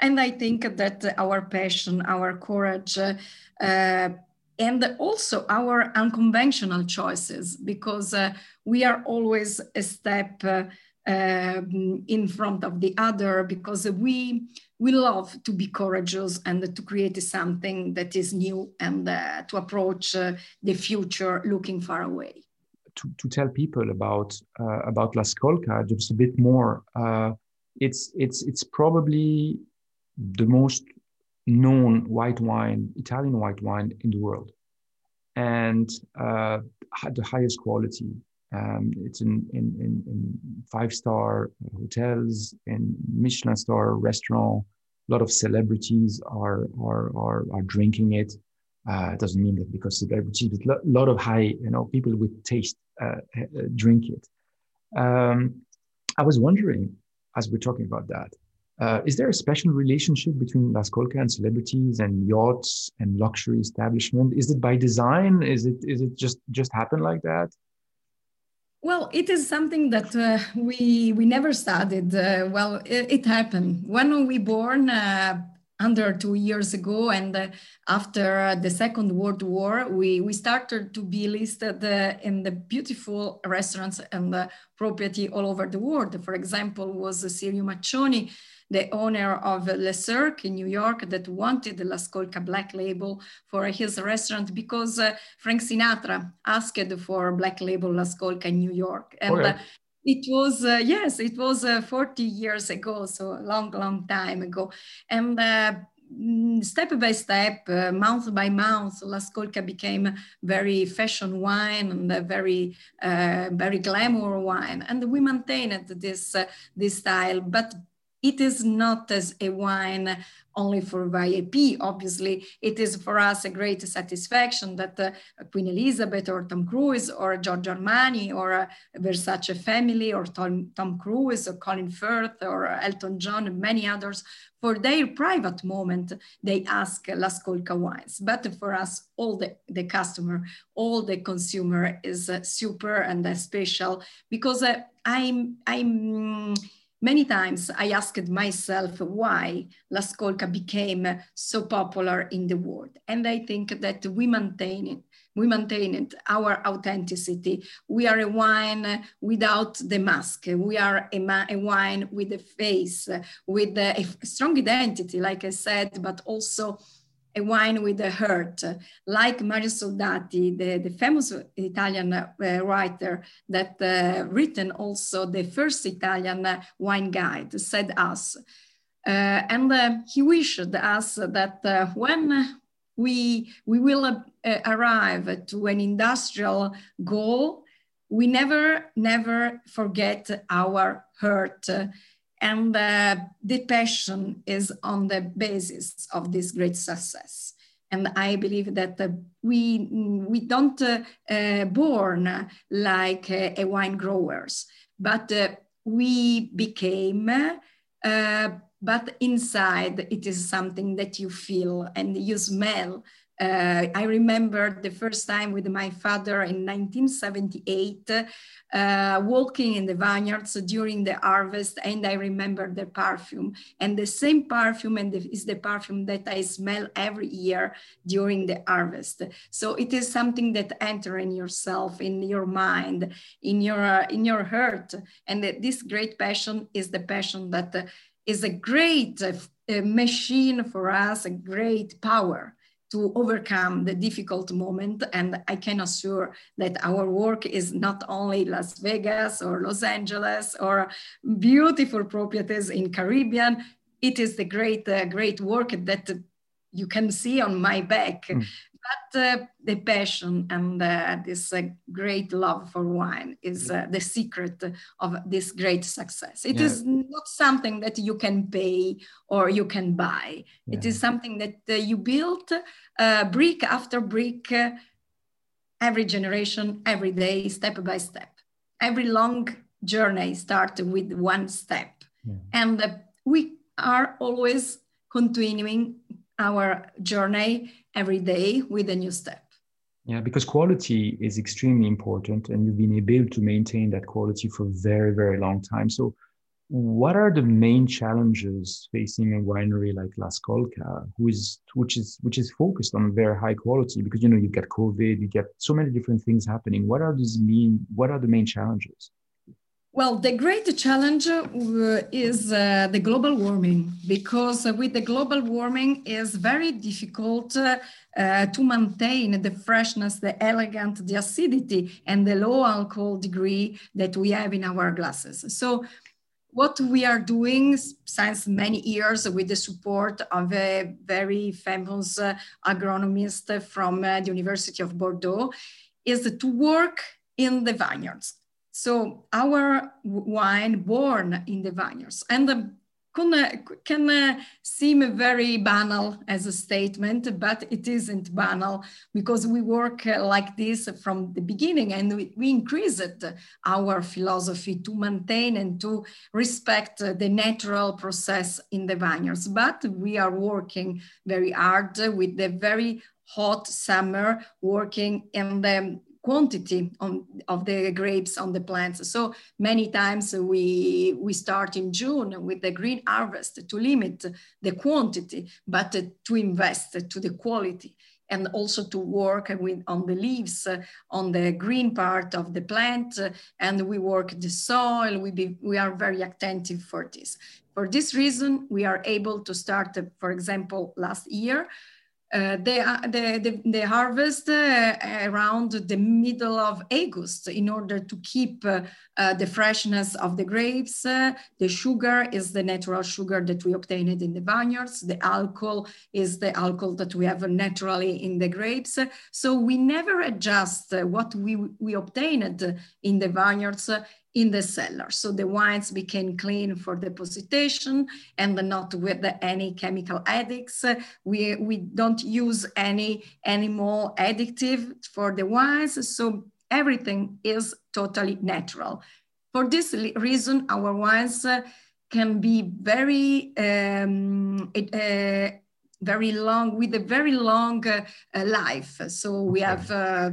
and I think that our passion, our courage, uh, and also our unconventional choices, because uh, we are always a step uh, um, in front of the other, because we we love to be courageous and to create something that is new and uh, to approach uh, the future looking far away. To, to tell people about uh, about La Scolca just a bit more it's it's it's probably the most known white wine, Italian white wine in the world, and uh, the highest quality. Um, it's in, in, in, in five star hotels, in Michelin star restaurant. A lot of celebrities are are are, are drinking it. Uh, it doesn't mean that because celebrities, but a lot of high, you know, people with taste uh, uh, drink it. Um, I was wondering, as we're talking about that, uh, is there a special relationship between La Scolca and celebrities and yachts and luxury establishment? Is it by design? Is it is it just just happen like that? Well, it is something that uh, we we never studied. Uh, well, it, it, happened when we born uh, under two years ago, and uh, after the Second World War, we we started to be listed uh, in the beautiful restaurants and property all over the world. For example, was Sirio Maccioni the owner of Le Cirque in New York that wanted the La Scolca Black Label for his restaurant because uh, Frank Sinatra asked for Black Label La Scolca in New York. And uh, it was, uh, yes, it was uh, 40 years ago, so a long, long time ago. And uh, mm, step by step, uh, month by month, La Scolca became very fashion wine and a very, uh, very glamour wine. And we maintained this, uh, this style, but it is not as a wine only for VIP. Obviously, it is for us a great satisfaction that uh, Queen Elizabeth or Tom Cruise or Giorgio Armani or uh, Versace family or Tom, Tom Cruise or Colin Firth or Elton John and many others, for their private moment, they ask La Scolca wines. But for us, all the, the customer, all the consumer is uh, super and uh, special because uh, I'm, I'm, Many times I asked myself why La Scolca became so popular in the world. And I think that we maintain it. We maintain it, our authenticity. We are a wine without the mask. We are a, a wine with a face, with a, a strong identity, like I said, but also a wine with a heart, like Mario Soldati, the, the famous Italian uh, writer that uh, written also the first Italian uh, wine guide, said us. Uh, and uh, he wished us that uh, when we, we will arrive to an industrial goal, we never, never forget our heart and uh, the passion is on the basis of this great success. And I believe that uh, we, we don't uh, born like uh, a wine growers, but uh, we became, but inside it is something that you feel and you smell uh, I remember the first time with my father in 1978, uh, walking in the vineyards during the harvest, and I remember the perfume. And the same perfume and the, is the perfume that I smell every year during the harvest. So it is something that enter in yourself, in your mind, in your uh, in your heart. And this great passion is the passion that is a great uh, machine for us, a great power to overcome the difficult moment. And I can assure that our work is not only Las Vegas or Los Angeles or beautiful properties in Caribbean. It is the great, uh, great work that you can see on my back. Mm but uh, the passion and uh, this uh, great love for wine is uh, the secret of this great success. It yeah. is not something that you can pay or you can buy. Yeah. It is something that uh, you build uh, brick after brick, every generation, every day, step by step. Every long journey starts with one step. Yeah. And we are always continuing our journey every day with a new step. Yeah, because quality is extremely important, and you've been able to maintain that quality for a very, very long time. So, what are the main challenges facing a winery like La Scolca, who is which is which is focused on very high quality? Because you know you get COVID, you get so many different things happening. What are these mean? What are the main challenges? Well, the great challenge uh, is uh, the global warming because uh, with the global warming is very difficult uh, uh, to maintain the freshness, the elegant, the acidity, and the low alcohol degree that we have in our glasses. So what we are doing since many years with the support of a very famous agronomist from the University of Bordeaux is to work in the vineyards. So our wine born in the vineyards and the can, can uh, seem very banal as a statement, but it isn't banal because we work uh, like this from the beginning and we, we increased our philosophy to maintain and to respect the natural process in the vineyards. But we are working very hard with the very hot summer, working in the quantity on, of the grapes on the plants. So many times we, we start in June with the green harvest to limit the quantity, but to invest to the quality and also to work with on the leaves, on the green part of the plant, and we work the soil. We, be, we are very attentive for this. For this reason, we are able to start, for example, last year, uh, the, the, the, the, harvest uh, around the middle of August in order to keep uh, uh the freshness of the grapes. Uh, the sugar is the natural sugar that we obtained in the vineyards. The alcohol is the alcohol that we have naturally in the grapes. So we never adjust what we, we obtained in the vineyards in the cellar. So the wines became clean for depositation and not with any chemical addicts. We, we don't use any any more additive for the wines. So everything is totally natural. For this reason, our wines can be very um, uh, very long with a very long uh, uh, life. So we have uh,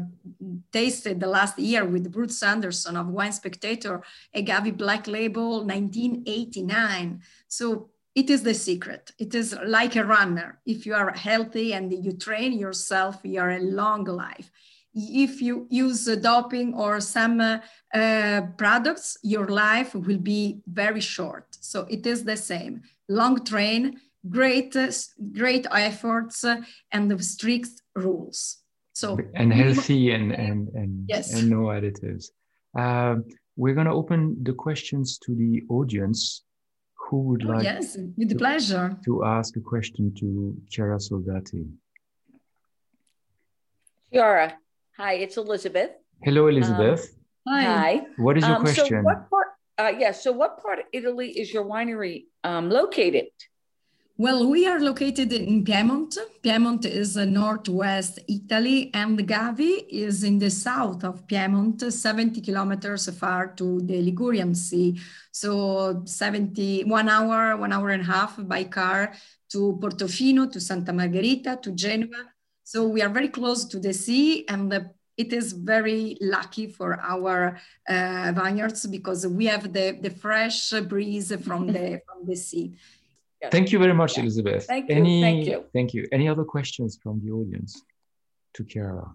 tasted the last year with Bruce Sanderson of wine spectator a Gavi black label 1989 so it is the secret. It is like a runner. If you are healthy and you train yourself you are a long life. If you use doping or some uh, uh, products your life will be very short. So it is the same. Long train great, great efforts and the strict rules. So and healthy and and and, yes. and no additives. Uh, we're going to open the questions to the audience. Who would oh, like? Yes, with to, pleasure. To ask a question to Chiara Soldati. Chiara, hi, it's Elizabeth. Hello, Elizabeth. Um, hi. What is your um, question? So what part? Uh, yeah. So, what part of Italy is your winery um, located? Well, we are located in Piedmont. Piedmont is northwest Italy, and Gavi is in the south of Piedmont, 70 kilometers far to the Ligurian Sea. So 70, one hour, one hour and a half by car to Portofino, to Santa Margherita, to Genova. So we are very close to the sea, and the, it is very lucky for our uh, vineyards because we have the, the fresh breeze from the, from the sea. Thank you very much, Elizabeth. Thank you. Any, thank you. Thank you. Any other questions from the audience to Chiara?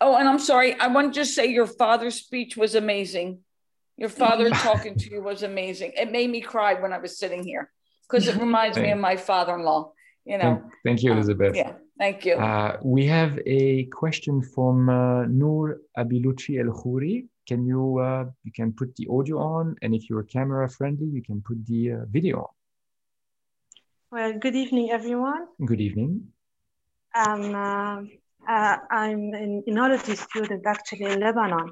Oh, and I'm sorry. I want to just say your father's speech was amazing. Your father <laughs> talking to you was amazing. It made me cry when I was sitting here because it reminds me of my father-in-law. You know. Thank, thank you, um, Elizabeth. Um, yeah. Thank you. Uh, we have a question from uh, Noor Abiluchi El Khouri. Can you uh, you can put the audio on, and if you're camera friendly, you can put the uh, video on. Well, good evening, everyone. Good evening. Um, uh, uh, I'm an enology student actually in Lebanon.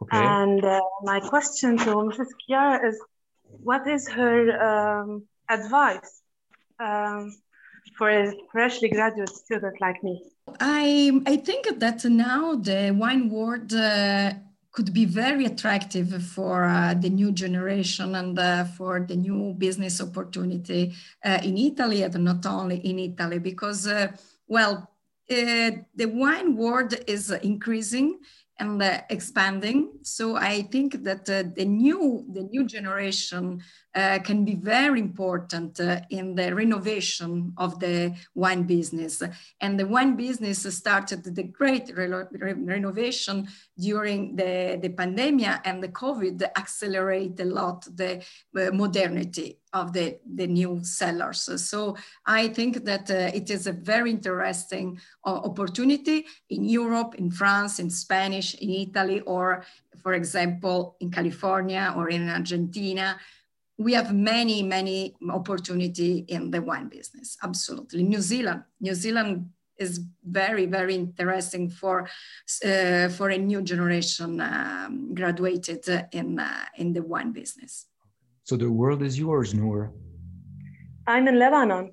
Okay. And uh, my question to Mrs. Chiara is, what is her um, advice um, for a freshly graduate student like me? I, I think that now the wine world uh, could be very attractive for uh, the new generation and uh, for the new business opportunity uh, in Italy and not only in Italy because, uh, well, uh, the wine world is increasing and uh, expanding. So I think that the new the new generation uh, can be very important uh, in the renovation of the wine business. And the wine business started the great re re renovation during the, the pandemic and the COVID accelerate a lot the uh, modernity of the, the new cellars. So I think that uh, it is a very interesting uh, opportunity in Europe, in France, in Spanish, in Italy, or for example, in California or in Argentina, we have many, many opportunity in the wine business. Absolutely. New Zealand, New Zealand is very, very interesting for, uh, for a new generation um, graduated in, uh, in the wine business. So the world is yours, Noor. I'm in Lebanon.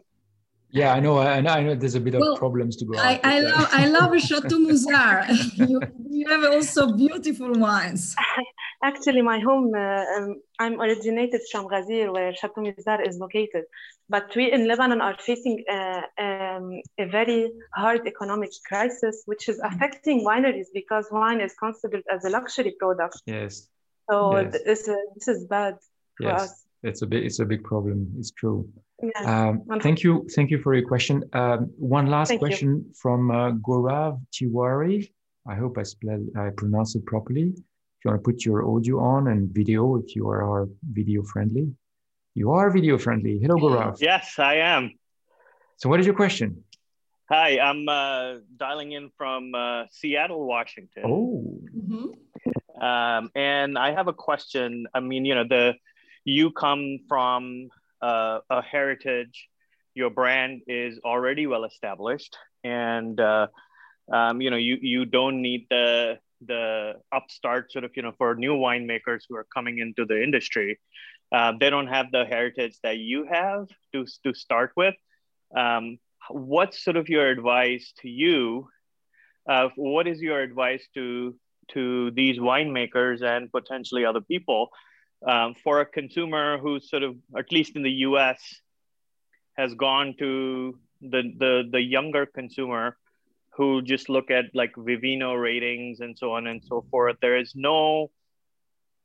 Yeah, I know. I know. I know there's a bit of well, problems to go. I, I love. I love <laughs> Chateau Musar. <laughs> you, you have also beautiful wines. <laughs> Actually, my home. Uh, um, I'm originated from Ghazir, where Chateau Musar is located. But we in Lebanon are facing uh, um, a very hard economic crisis, which is affecting wineries because wine is considered as a luxury product. Yes. So yes. This, uh, this is bad for yes. us. It's a big. It's a big problem. It's true. Um, thank you. Thank you for your question. Um, one last thank question you. from uh, Gaurav Tiwari. I hope I, spelled, I pronounced it properly. If you want to put your audio on and video, if you are video friendly. You are video friendly. Hello, Gaurav. Yes, I am. So what is your question? Hi, I'm uh, dialing in from uh, Seattle, Washington. Oh. Mm-hmm. Um, and I have a question. I mean, you know, the you come from uh, a heritage, your brand is already well established, and uh, um, you know you you don't need the the upstart sort of you know for new winemakers who are coming into the industry. Uh, they don't have the heritage that you have to to start with. Um, what's sort of your advice to you? Uh, what is your advice to to these winemakers and potentially other people um, for a consumer who's sort of, at least in the US, has gone to the, the, the younger consumer who just look at like Vivino ratings and so on and so forth. There is no,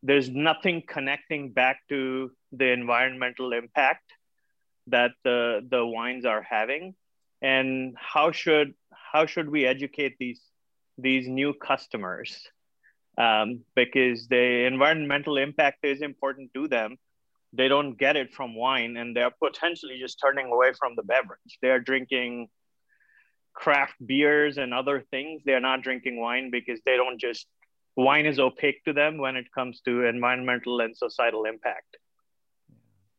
there's nothing connecting back to the environmental impact that the, the wines are having. And how should, how should we educate these, these new customers um, because the environmental impact is important to them. They don't get it from wine, and they're potentially just turning away from the beverage. They're drinking craft beers and other things. They're not drinking wine because they don't just wine is opaque to them when it comes to environmental and societal impact.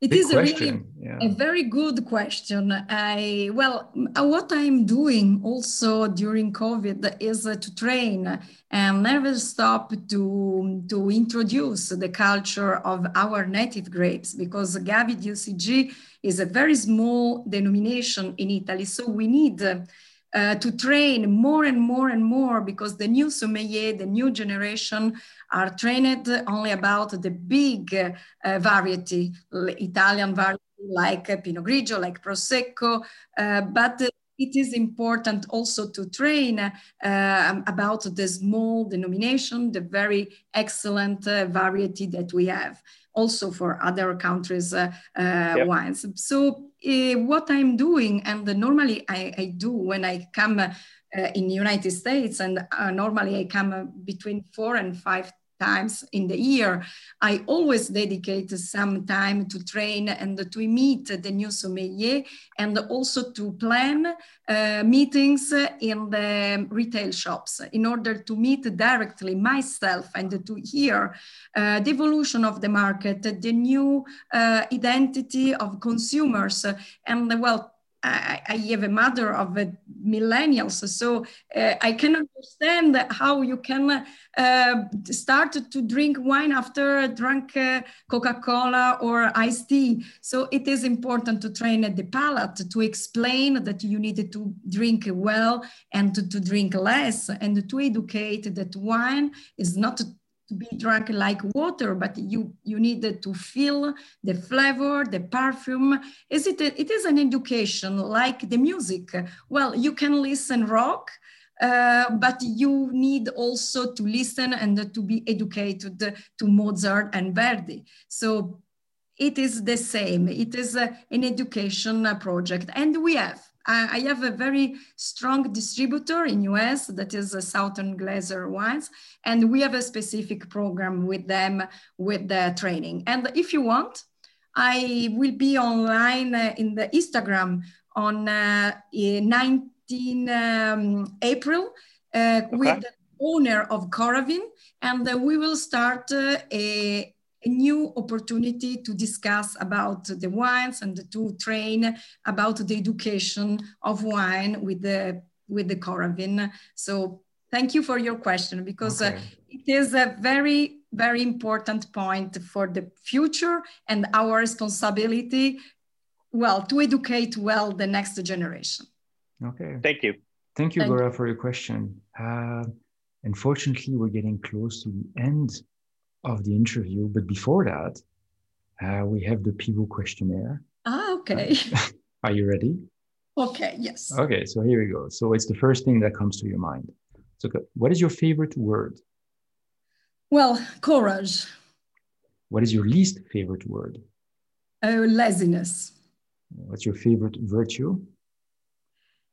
It Big is a really yeah. a very good question. I well, what I'm doing also during COVID is uh, to train and never stop to to introduce the culture of our native grapes because Gavi DOCG is a very small denomination in Italy, so we need. Uh, uh, to train more and more and more because the new sommelier, the new generation are trained only about the big uh, variety, Italian variety like Pinot Grigio, like Prosecco, uh, but it is important also to train uh, about the small denomination, the very excellent uh, variety that we have also for other countries uh, yep. wines. So uh, what I'm doing, and normally I, I, do when I come uh, in the United States, and uh, normally I come between four and five times in the year, I always dedicate some time to train and to meet the new sommelier and also to plan uh, meetings in the retail shops in order to meet directly myself and to hear uh, the evolution of the market, the new uh, identity of consumers, and well, I, I have a mother of uh, millennials, so uh, I can understand how you can uh, start to drink wine after drunk uh, Coca-Cola or iced tea. So it is important to train the palate to explain that you need to drink well and to, to drink less, and to educate that wine is not to be drunk like water, but you, you need to feel the flavor, the perfume. Is it, a, it is an education like the music. Well, you can listen rock, uh, but you need also to listen and to be educated to Mozart and Verdi. So it is the same. It is a, an education project. And we have I have a very strong distributor in US that is a Southern Glazer Wines, and we have a specific program with them with the training. And if you want, I will be online uh, in the Instagram on uh, 19 um, April uh, okay. with the owner of Coravin, and uh, we will start uh, a, a, new opportunity to discuss about the wines and to train about the education of wine with the with the Coravin. So thank you for your question because uh, it is a very very important point for the future and our responsibility well to educate well the next generation. Okay. Thank you. Thank you thank Gora for your question. Uh, unfortunately we're getting close to the end of the interview but before that uh, we have the Pivot questionnaire ah okay <laughs> are you ready okay yes okay so here we go so it's the first thing that comes to your mind so what is your favorite word well, courage. What is your least favorite word? Oh, laziness. What's your favorite virtue?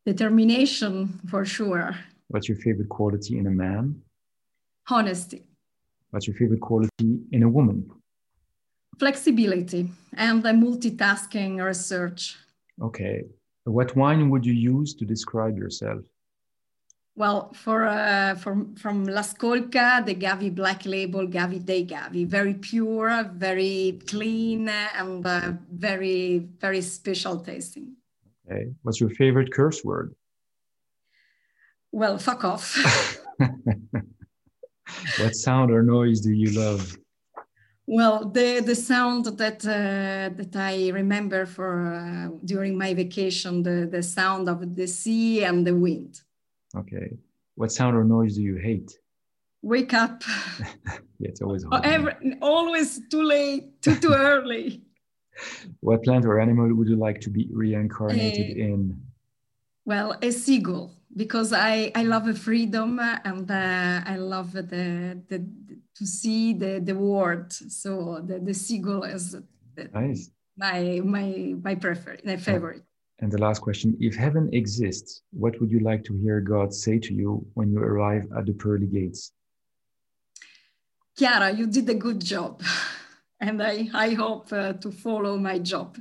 Determination, for sure. What's your favorite quality in a man? Honesty. What's your favorite quality in a woman? Flexibility and the multitasking research. Okay. What wine would you use to describe yourself? Well, for uh, from from La Scolca, the Gavi Black Label Gavi Dei Gavi, very pure, very clean, and uh, very very special tasting. Okay, what's your favorite curse word? Well, fuck off. <laughs> <laughs> what sound or noise do you love? Well, the the sound that uh, that I remember for uh, during my vacation, the the sound of the sea and the wind. Okay. What sound or noise do you hate? Wake up. <laughs> <laughs> yeah, it's always hard. Every, always too late, too too <laughs> early. What plant or animal would you like to be reincarnated uh, in? Well, a seagull, because I, I love freedom and uh, I love the, the, to see the, the world. So the, the seagull is the, nice. my my my prefer my favorite. And the last question if heaven exists, what would you like to hear God say to you when you arrive at the pearly gates? Chiara, you did a good job. <laughs> And I, I hope uh, to follow my job.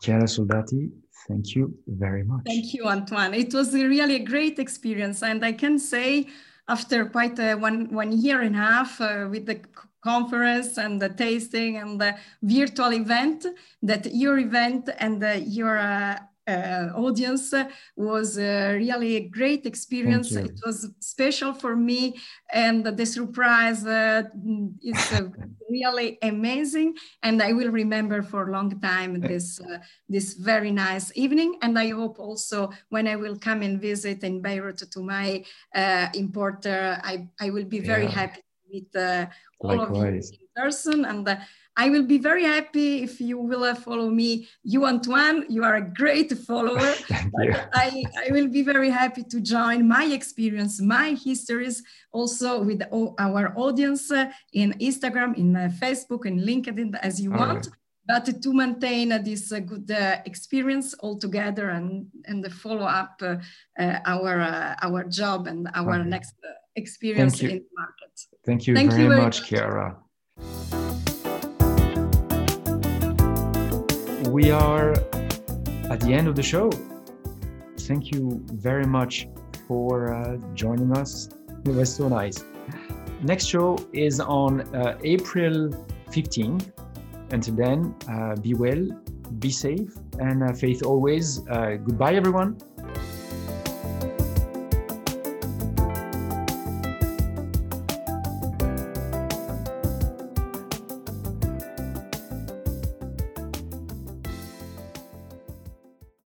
Chiara Soldati, thank you very much. Thank you, Antoine. It was a really a great experience. And I can say, after quite a one, one year and a half uh, with the conference and the tasting and the virtual event, that your event and uh, your uh, uh, audience was uh, really a great experience. It was special for me, and the surprise uh, is uh, <laughs> really amazing. And I will remember for a long time this uh, this very nice evening. And I hope also when I will come and visit in Beirut to my uh, importer, I I will be very yeah. happy to meet all Likewise. of you in person and I will be very happy if you will uh, follow me. You, Antoine, you are a great follower. <laughs> I, I will be very happy to join my experience, my histories, also with our audience uh, in Instagram, in uh, Facebook, in LinkedIn, as you All want. Right. But to maintain uh, this uh, good uh, experience all together and, and follow up our, our job and our next experience in the market. Thank you Thank very, you very much, much, Chiara. We are at the end of the show. Thank you very much for uh, joining us. It was so nice. Next show is on uh, April 15th. Until then, uh, be well, be safe, and uh, faith always. Uh, goodbye, everyone.